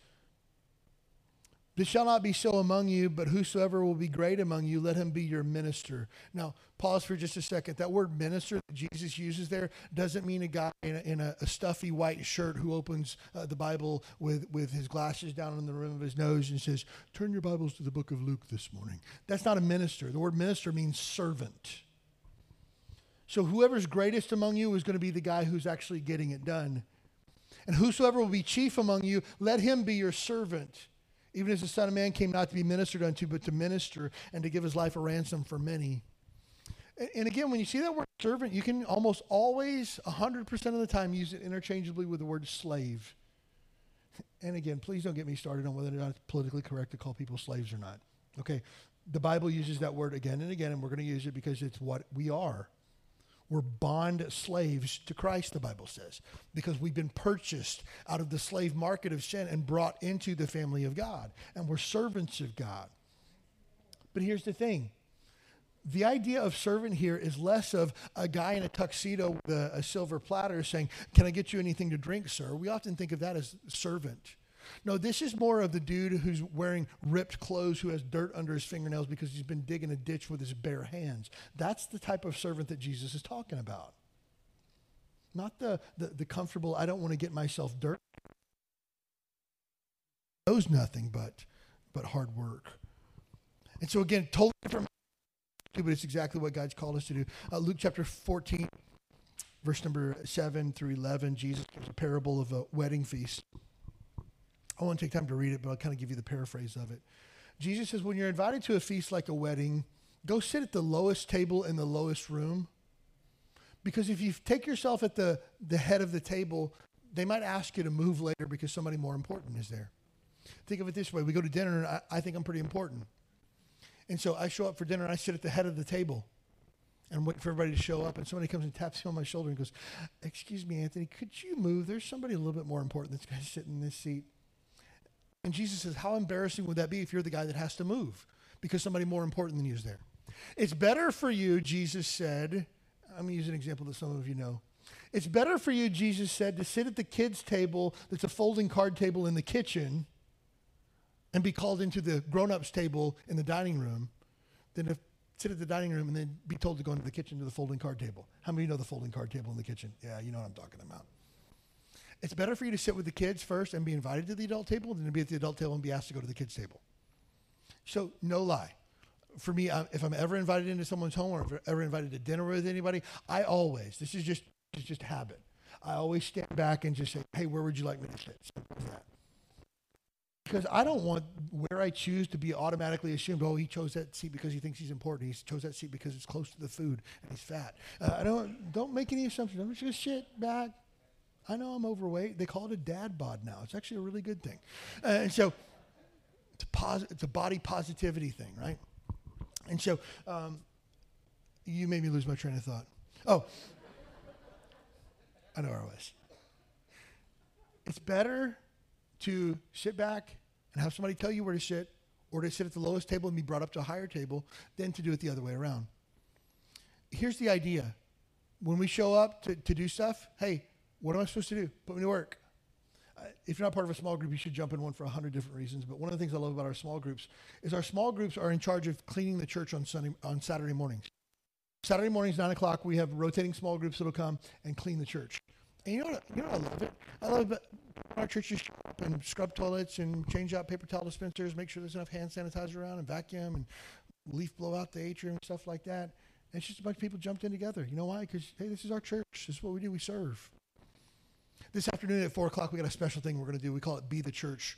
This shall not be so among you, but whosoever will be great among you, let him be your minister. Now, pause for just a second. That word minister that Jesus uses there doesn't mean a guy in a, in a, a stuffy white shirt who opens uh, the Bible with, with his glasses down on the rim of his nose and says, Turn your Bibles to the book of Luke this morning. That's not a minister. The word minister means servant. So, whoever's greatest among you is going to be the guy who's actually getting it done. And whosoever will be chief among you, let him be your servant even as the Son of Man came not to be ministered unto, but to minister and to give his life a ransom for many. And again, when you see that word servant, you can almost always, 100% of the time, use it interchangeably with the word slave. And again, please don't get me started on whether or not it's politically correct to call people slaves or not. Okay, the Bible uses that word again and again, and we're going to use it because it's what we are. We're bond slaves to Christ, the Bible says, because we've been purchased out of the slave market of sin and brought into the family of God. And we're servants of God. But here's the thing the idea of servant here is less of a guy in a tuxedo with a, a, silver platter saying, Can I get you anything to drink, sir? We often think of that as servant. No, this is more of the dude who's wearing ripped clothes who has dirt under his fingernails because he's been digging a ditch with his bare hands. That's the type of servant that Jesus is talking about. Not the, the, the comfortable, I don't want to get myself dirt. Knows nothing but, but hard work. And so, again, totally different, but it's exactly what God's called us to do. Uh, Luke chapter 14, verse number 7 through 11, Jesus gives a parable of a wedding feast. I won't take time to read it, but I'll kind of give you the paraphrase of it. Jesus says, when you're invited to a feast like a wedding, go sit at the lowest table in the lowest room. Because if you take yourself at the, the head of the table, they might ask you to move later because somebody more important is there. Think of it this way we go to dinner, and I, I think I'm pretty important. And so I show up for dinner, and I sit at the head of the table and wait for everybody to show up. And somebody comes and taps me on my shoulder and goes, Excuse me, Anthony, could you move? There's somebody a little bit more important that's going to sit in this seat. And Jesus says, How embarrassing would that be if you're the guy that has to move because somebody more important than you is there? It's better for you, Jesus said. I'm going to use an example that some of you know. It's better for you, Jesus said, to sit at the kids' table that's a folding card table in the kitchen and be called into the grown ups table in the dining room than to sit at the dining room and then be told to go into the kitchen to the folding card table. How many of you know the folding card table in the kitchen? Yeah, you know what I'm talking about. It's better for you to sit with the kids first and be invited to the adult table than to be at the adult table and be asked to go to the kids' table. So, no lie. For me, if I'm ever invited into someone's home or ever invited to dinner with anybody, I always, this is just, it's just habit. I always stand back and just say, hey, where would you like me to sit? Because I don't want where I choose to be automatically assumed, oh, he chose that seat because he thinks he's important. He chose that seat because it's close to the food and he's fat. Uh, I don't, don't make any assumptions. I'm just going to sit back, I know I'm overweight. They call it a dad bod now. It's actually a really good thing. Uh, and so it's a, it's a body positivity thing, right? And so um, you made me lose my train of thought. Oh, I know where I was. It's better to sit back and have somebody tell you where to sit or to sit at the lowest table and be brought up to a higher table than to do it the other way around. Here's the idea. When we show up to, to do stuff, hey, what am I supposed to do? Put me to work. If you're not part of a small group, you should jump in one for a hundred different reasons. But one of the things I love about our small groups is our small groups are in charge of cleaning the church on Sunday on Saturday mornings. Saturday mornings, nine o'clock, we have rotating small groups that'll come and clean the church. And you know what? You know I love it. I love it. Our churches and scrub toilets and change out paper towel dispensers, make sure there's enough hand sanitizer around, and vacuum and leaf blow out the atrium and stuff like that. And it's just a bunch of people jumped in together. You know why? Because hey, this is our church. This is what we do. We serve. This afternoon at 4 o'clock, we got a special thing we're going to do. We call it Be the Church.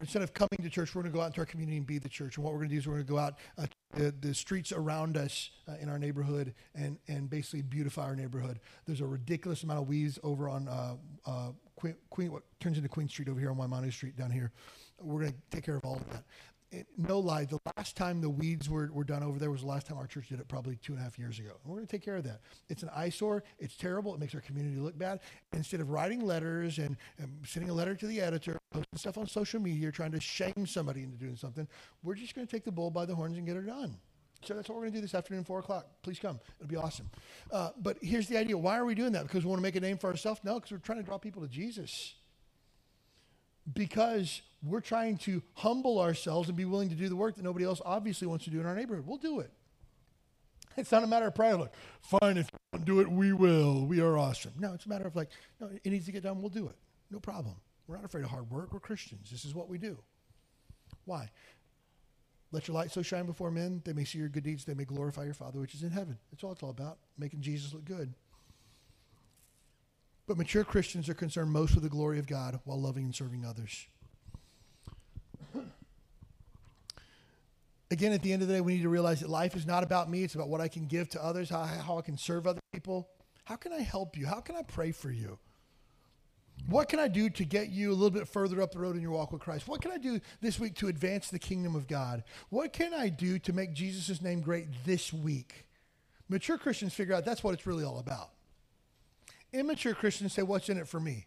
Instead of coming to church, we're going to go out into our community and be the church. And what we're going to do is we're going to go out uh, the, the streets around us uh, in our neighborhood and, and basically beautify our neighborhood. There's a ridiculous amount of weeds over on uh, uh Queen, Queen, what turns into Queen Street over here on Waimanu Street down here. We're going to take care of all of that it, no lie, the last time the weeds were, were done over there was the last time our church did it, probably two and a half years ago. And we're going to take care of that. It's an eyesore. It's terrible. It makes our community look bad. Instead of writing letters and, and sending a letter to the editor, posting stuff on social media, trying to shame somebody into doing something, we're just going to take the bull by the horns and get it done. So that's what we're going to do this afternoon, 4 o'clock. Please come. It'll be awesome. Uh, but here's the idea. Why are we doing that? Because we want to make a name for ourselves? No, because we're trying to draw people to Jesus because we're trying to humble ourselves and be willing to do the work that nobody else obviously wants to do in our neighborhood. We'll do it. It's not a matter of pride, like, fine, if you don't do it, we will. We are awesome. No, it's a matter of like, no, it needs to get done, we'll do it. No problem. We're not afraid of hard work. We're Christians. This is what we do. Why? Let your light so shine before men, they may see your good deeds, they may glorify your Father which is in heaven. That's all it's all about, making Jesus look good. But mature Christians are concerned most with the glory of God while loving and serving others. Again, at the end of the day, we need to realize that life is not about me. It's about what I can give to others, how, how I can serve other people. How can I help you? How can I pray for you? What can I do to get you a little bit further up the road in your walk with Christ? What can I do this week to advance the kingdom of God? What can I do to make Jesus' name great this week? Mature Christians figure out that's what it's really all about. Immature Christians say, What's in it for me?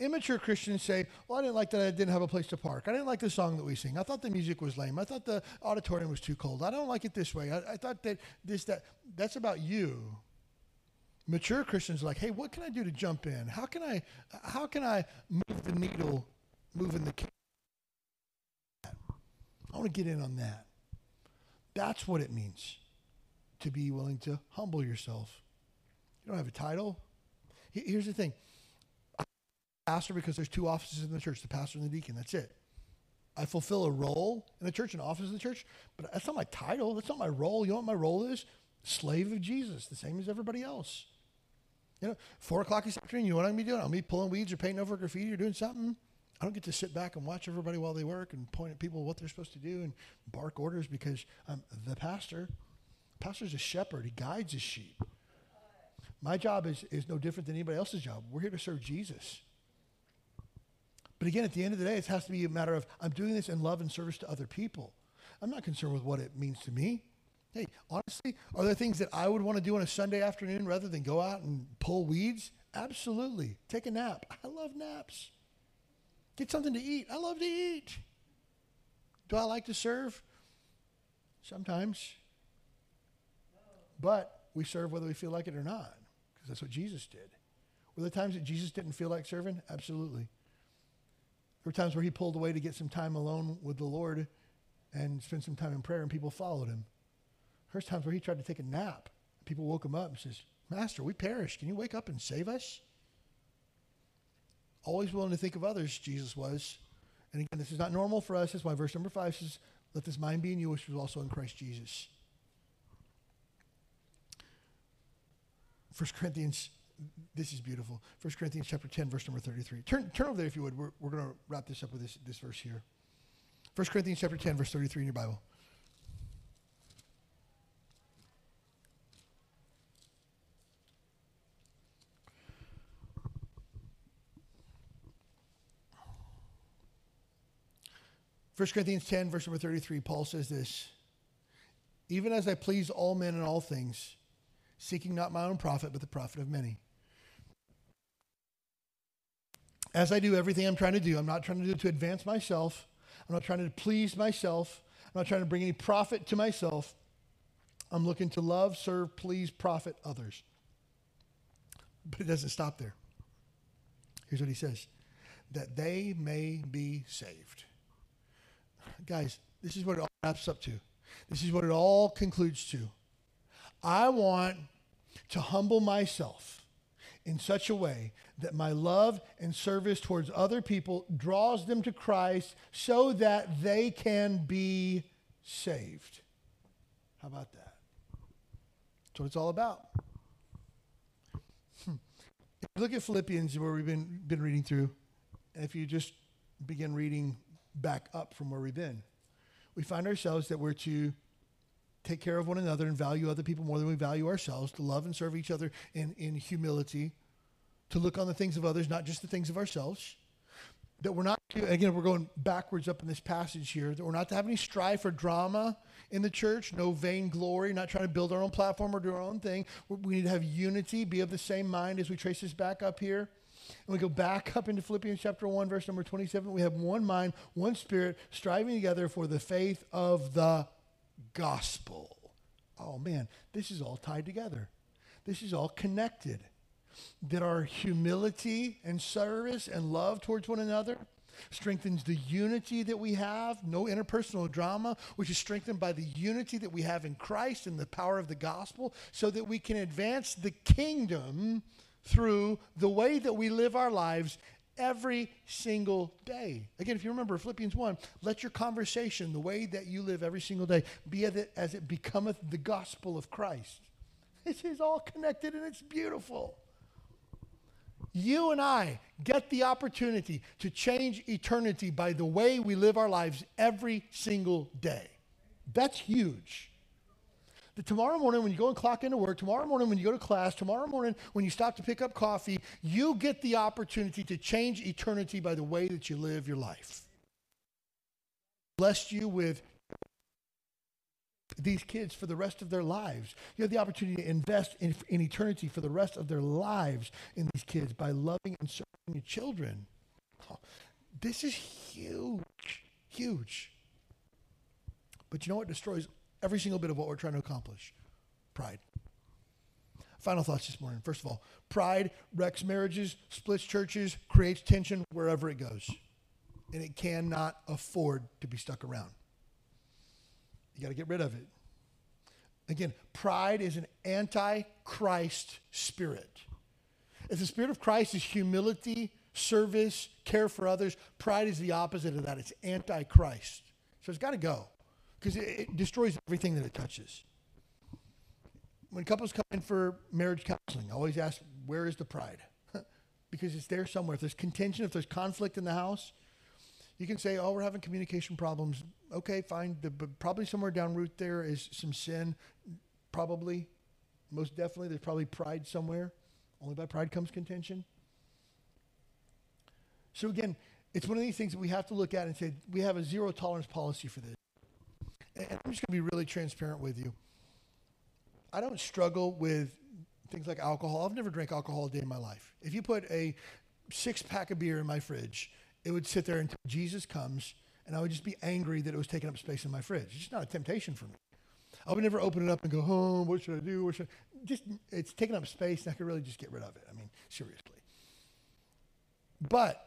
Immature Christians say, Well, I didn't like that I didn't have a place to park. I didn't like the song that we sing. I thought the music was lame. I thought the auditorium was too cold. I don't like it this way. I, I thought that this, that. That's about you. Mature Christians are like, Hey, what can I do to jump in? How can I, how can I move the needle, move in the I want to get in on that. That's what it means to be willing to humble yourself. You don't have a title. Here's the thing pastor because there's two offices in the church the pastor and the deacon. That's it. I fulfill a role in the church, an office in the church, but that's not my title. That's not my role. You know what my role is? Slave of Jesus, the same as everybody else. You know, four o'clock this afternoon, you know what I'm gonna be doing? I'll be pulling weeds or painting over graffiti or doing something. I don't get to sit back and watch everybody while they work and point at people what they're supposed to do and bark orders because I'm the pastor. The pastor's a shepherd. He guides his sheep. My job is, is no different than anybody else's job. We're here to serve Jesus. But again, at the end of the day, it has to be a matter of I'm doing this in love and service to other people. I'm not concerned with what it means to me. Hey, honestly, are there things that I would want to do on a Sunday afternoon rather than go out and pull weeds? Absolutely. Take a nap. I love naps. Get something to eat. I love to eat. Do I like to serve? Sometimes. But we serve whether we feel like it or not, because that's what Jesus did. Were there times that Jesus didn't feel like serving? Absolutely. There were times where he pulled away to get some time alone with the Lord and spend some time in prayer, and people followed him. There's times where he tried to take a nap. And people woke him up and says, Master, we perish. Can you wake up and save us? Always willing to think of others, Jesus was. And again, this is not normal for us. That's why verse number five says, Let this mind be in you, which was also in Christ Jesus. 1 Corinthians, this is beautiful. 1 Corinthians chapter 10, verse number 33. Turn, turn over there if you would. We're, we're going to wrap this up with this, this verse here. 1 Corinthians chapter 10, verse 33 in your Bible. 1 Corinthians 10, verse number 33, Paul says this Even as I please all men in all things, seeking not my own profit, but the profit of many. As I do everything I'm trying to do, I'm not trying to do it to advance myself. I'm not trying to please myself. I'm not trying to bring any profit to myself. I'm looking to love, serve, please, profit others. But it doesn't stop there. Here's what he says that they may be saved. Guys, this is what it all wraps up to. This is what it all concludes to. I want to humble myself in such a way that my love and service towards other people draws them to Christ so that they can be saved. How about that? That's what it's all about. Hmm. Look at Philippians, where we've been, been reading through. And if you just begin reading back up from where we've been. We find ourselves that we're to take care of one another and value other people more than we value ourselves, to love and serve each other in, in humility, to look on the things of others, not just the things of ourselves. That we're not, again, we're going backwards up in this passage here, that we're not to have any strife or drama in the church, no vain glory, not trying to build our own platform or do our own thing. We need to have unity, be of the same mind as we trace this back up here. And we go back up into Philippians chapter 1, verse number 27. We have one mind, one spirit, striving together for the faith of the gospel. Oh man, this is all tied together. This is all connected. That our humility and service and love towards one another strengthens the unity that we have, no interpersonal drama, which is strengthened by the unity that we have in Christ and the power of the gospel, so that we can advance the kingdom through the way that we live our lives every single day. Again, if you remember Philippians 1, let your conversation, the way that you live every single day, be as it, as it becometh the gospel of Christ. This is all connected and it's beautiful. You and I get the opportunity to change eternity by the way we live our lives every single day. That's huge that tomorrow morning when you go and clock into work, tomorrow morning when you go to class, tomorrow morning when you stop to pick up coffee, you get the opportunity to change eternity by the way that you live your life. Blessed you with these kids for the rest of their lives. You have the opportunity to invest in, in eternity for the rest of their lives in these kids by loving and serving your children. Oh, this is huge, huge. But you know what destroys every single bit of what we're trying to accomplish? Pride. Final thoughts this morning. First of all, pride wrecks marriages, splits churches, creates tension wherever it goes. And it cannot afford to be stuck around. You got to get rid of it. Again, pride is an anti Christ spirit. If the spirit of Christ is humility, service, care for others, pride is the opposite of that. It's anti Christ. So it's got to go because it, it destroys everything that it touches when couples come in for marriage counseling, I always ask, where is the pride? because it's there somewhere. If there's contention, if there's conflict in the house, you can say, oh, we're having communication problems. Okay, fine. The, but probably somewhere down root there is some sin. Probably, most definitely, there's probably pride somewhere. Only by pride comes contention. So again, it's one of these things that we have to look at and say, we have a zero tolerance policy for this. And I'm just going to be really transparent with you. I don't struggle with things like alcohol. I've never drank alcohol a day in my life. If you put a six pack of beer in my fridge, it would sit there until Jesus comes, and I would just be angry that it was taking up space in my fridge. It's just not a temptation for me. I would never open it up and go, oh, what should I do? What should I? Just, it's taking up space, and I could really just get rid of it. I mean, seriously. But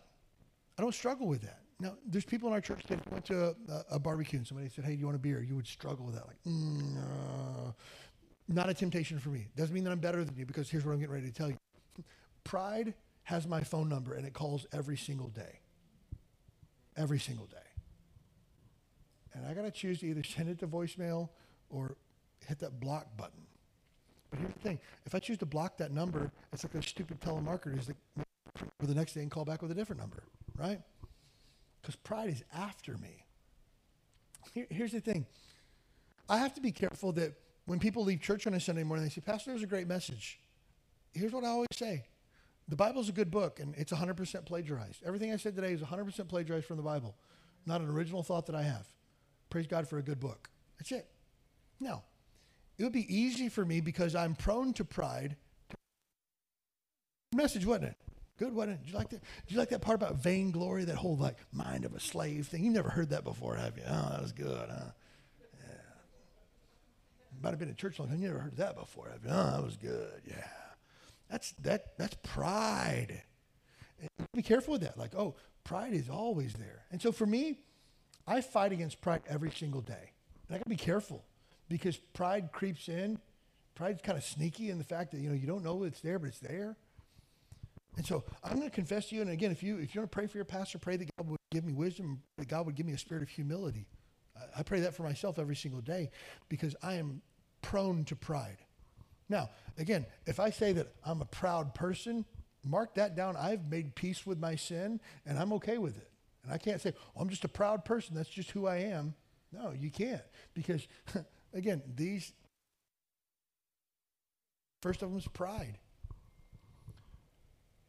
I don't struggle with that. Now, there's people in our church that went to a, a barbecue and somebody said, hey, do you want a beer? You would struggle with that. Like, mm, uh, not a temptation for me. Doesn't mean that I'm better than you because here's what I'm getting ready to tell you. Pride has my phone number and it calls every single day. Every single day. And I got to choose to either send it to voicemail or hit that block button. But here's the thing if I choose to block that number, it's like those stupid telemarketers that for the next day and call back with a different number, right? Because pride is after me. Here, here's the thing I have to be careful that when people leave church on a Sunday morning, they say, Pastor, there's a great message. Here's what I always say the Bible's a good book, and it's 100% plagiarized. Everything I said today is 100% plagiarized from the Bible, not an original thought that I have. Praise God for a good book. That's it. Now, it would be easy for me because I'm prone to pride. Message, wasn't it? Good, it? Did you like that? Did you like that part about vainglory, that whole like mind of a slave thing? You never heard that before, have you? Oh, that was good, huh? might have been in church long time. You never heard that before. Have you? Oh, that was good. Yeah. That's that that's pride. And be careful with that. Like, oh, pride is always there. And so for me, I fight against pride every single day. And I gotta be careful because pride creeps in. Pride's kind of sneaky in the fact that you know you don't know it's there, but it's there. And so I'm going to confess to you. And again, if you if you want to pray for your pastor, pray that God would give me wisdom, that God would give me a spirit of humility. I pray that for myself every single day because I am prone to pride. Now, again, if I say that I'm a proud person, mark that down. I've made peace with my sin and I'm okay with it. And I can't say, oh, I'm just a proud person. That's just who I am. No, you can't. Because, again, these, first of them is pride.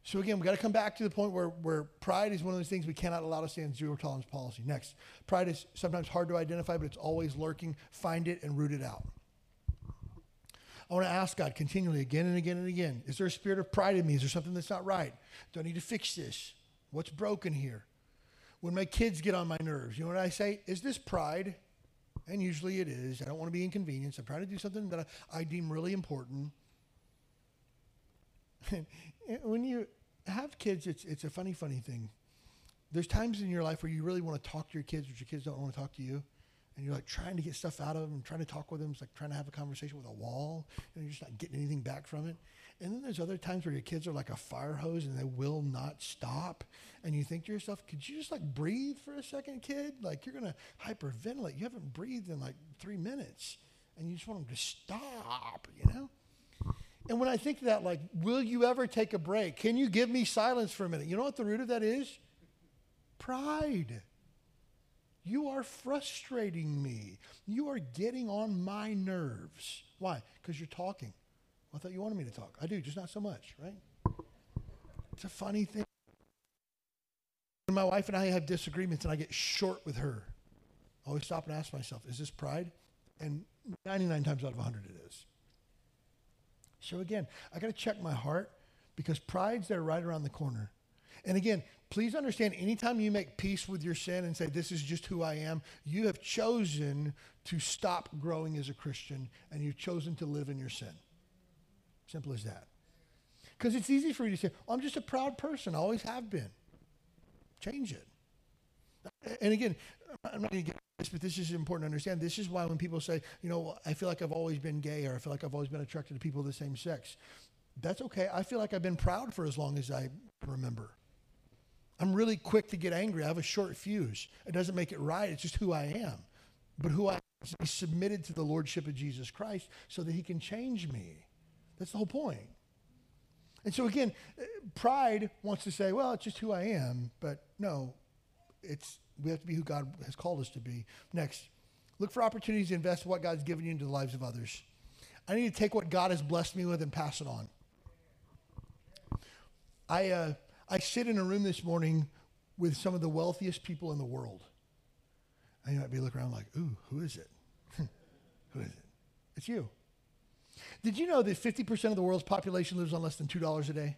So again, we got to come back to the point where, where pride is one of those things we cannot allow to stand zero tolerance policy. Next, pride is sometimes hard to identify, but it's always lurking. Find it and root it out. I want to ask God continually, again and again and again, is there a spirit of pride in me? Is there something that's not right? Do I need to fix this? What's broken here? When my kids get on my nerves, you know what I say? Is this pride? And usually it is. I don't want to be inconvenienced. I'm trying to do something that I, I deem really important. when you have kids, it's, it's a funny, funny thing. There's times in your life where you really want to talk to your kids, but your kids don't want to talk to you. And you're like trying to get stuff out of them trying to talk with them. It's like trying to have a conversation with a wall, and you're just not getting anything back from it. And then there's other times where your kids are like a fire hose and they will not stop. And you think to yourself, could you just like breathe for a second, kid? Like you're to hyperventilate. You haven't breathed in like three minutes. And you just want them to stop, you know? And when I think of that, like, will you ever take a break? Can you give me silence for a minute? You know what the root of that is? Pride. You are frustrating me. You are getting on my nerves. Why? Because you're talking. I thought you wanted me to talk. I do, just not so much, right? It's a funny thing. When my wife and I have disagreements and I get short with her, I always stop and ask myself, is this pride? And 99 times out of 100 it is. So again, I got to check my heart because pride's there right around the corner. And again, please understand anytime you make peace with your sin and say, This is just who I am, you have chosen to stop growing as a Christian and you've chosen to live in your sin. Simple as that. Because it's easy for you to say, well, I'm just a proud person, I always have been. Change it. And again, I'm not going to get this, but this is important to understand. This is why when people say, you know, I feel like I've always been gay or I feel like I've always been attracted to people of the same sex, that's okay. I feel like I've been proud for as long as I remember. I'm really quick to get angry. I have a short fuse. It doesn't make it right. It's just who I am. But who I am is submitted to the lordship of Jesus Christ so that he can change me. That's the whole point. And so again, uh, pride wants to say, well, it's just who I am, but no, it's we have to be who God has called us to be. Next, look for opportunities to invest what God's given you into the lives of others. I need to take what God has blessed me with and pass it on. I, uh, I sit in a room this morning with some of the wealthiest people in the world. And you might be looking around like, ooh, who is it? who is it? It's you. Did you know that 50% of the world's population lives on less than $2 a day?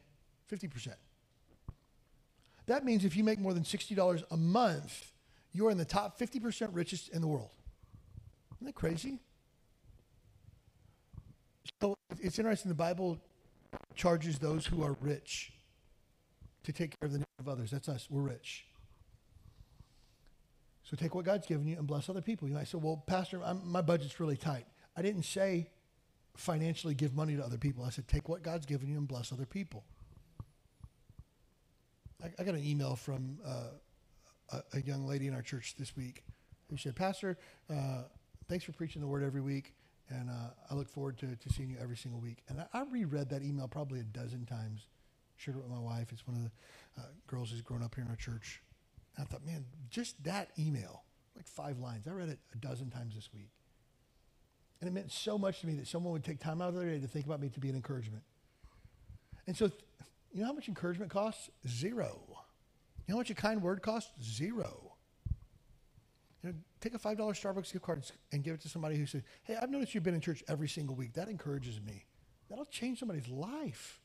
50%. That means if you make more than $60 a month, you're in the top 50% richest in the world. Isn't that crazy? So it's interesting, the Bible charges those who are rich to take care of the needs of others. That's us. We're rich. So take what God's given you and bless other people. You might say, well, Pastor, I'm, my budget's really tight. I didn't say financially give money to other people. I said, take what God's given you and bless other people. I, I got an email from uh, a, a, young lady in our church this week who said, Pastor, uh, thanks for preaching the word every week. And uh, I look forward to, to seeing you every single week. And I, I reread that email probably a dozen times. Shared it with my wife. It's one of the uh, girls who's grown up here in our church. And I thought, man, just that email, like five lines. I read it a dozen times this week. And it meant so much to me that someone would take time out of their day to think about me to be an encouragement. And so, you know how much encouragement costs? Zero. You know how much a kind word costs? Zero. You know, take a $5 Starbucks gift card and give it to somebody who says, Hey, I've noticed you've been in church every single week. That encourages me. That'll change somebody's life.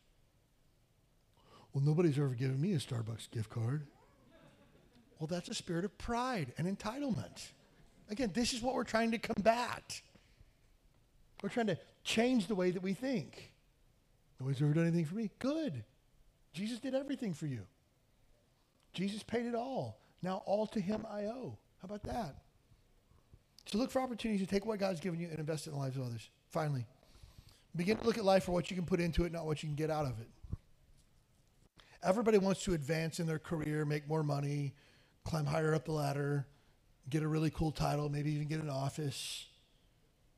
Well, nobody's ever given me a Starbucks gift card. Well, that's a spirit of pride and entitlement. Again, this is what we're trying to combat. We're trying to change the way that we think. Nobody's ever done anything for me. Good. Jesus did everything for you. Jesus paid it all. Now all to him I owe. How about that? So look for opportunities to take what God's given you and invest it in the lives of others. Finally, begin to look at life for what you can put into it, not what you can get out of it. Everybody wants to advance in their career, make more money, climb higher up the ladder, get a really cool title, maybe even get an office,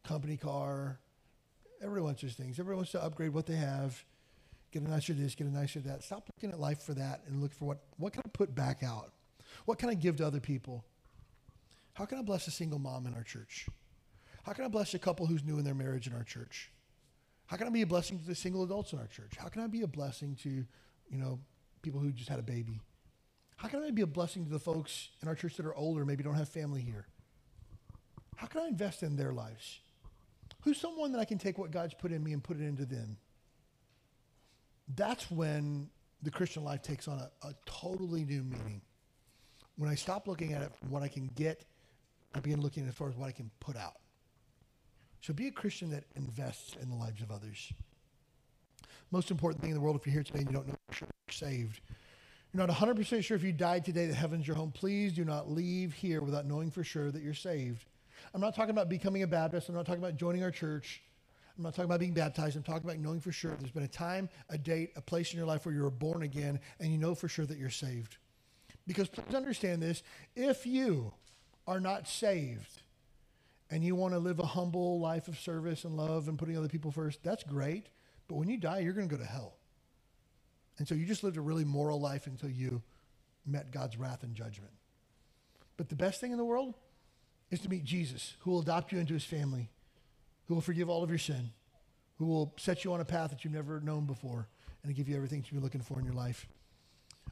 company car. Everyone wants those things. Everyone wants to upgrade what they have, get a nicer this, get a nicer that. Stop looking at life for that and look for what, what can I put back out? What can I give to other people? How can I bless a single mom in our church? How can I bless a couple who's new in their marriage in our church? How can I be a blessing to the single adults in our church? How can I be a blessing to, you know, people who just had a baby? How can I be a blessing to the folks in our church that are older, maybe don't have family here? How can I invest in their lives? Who's someone that I can take what God's put in me and put it into them? That's when the Christian life takes on a, a totally new meaning. When I stop looking at it from what I can get I begin looking as far as what I can put out. So be a Christian that invests in the lives of others. Most important thing in the world, if you're here today and you don't know if you're saved, you're not 100% sure if you died today that heaven's your home, please do not leave here without knowing for sure that you're saved. I'm not talking about becoming a Baptist. I'm not talking about joining our church. I'm not talking about being baptized. I'm talking about knowing for sure there's been a time, a date, a place in your life where you were born again and you know for sure that you're saved. Because please understand this if you are not saved and you want to live a humble life of service and love and putting other people first, that's great. But when you die, you're going to go to hell. And so you just lived a really moral life until you met God's wrath and judgment. But the best thing in the world is to meet Jesus, who will adopt you into his family, who will forgive all of your sin, who will set you on a path that you've never known before, and give you everything you've been looking for in your life.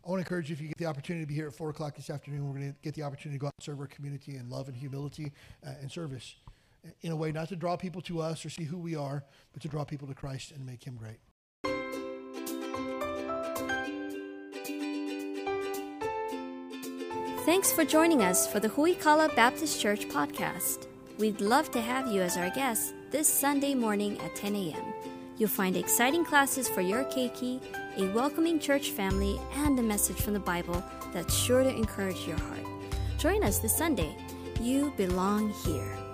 I want to encourage you if you get the opportunity to be here at 4 o'clock this afternoon, we're going to get the opportunity to go out and serve our community in love and humility uh, and service. in a way not to draw people to us or see who we are, but to draw people to Christ and make Him great. Thanks for joining us for the Huikala Baptist Church podcast. We'd love to have you as our guest this Sunday morning at 10 a.m. You'll find exciting classes for your keiki, a welcoming church family, and a message from the Bible that's sure to encourage your heart. Join us this Sunday. You belong here.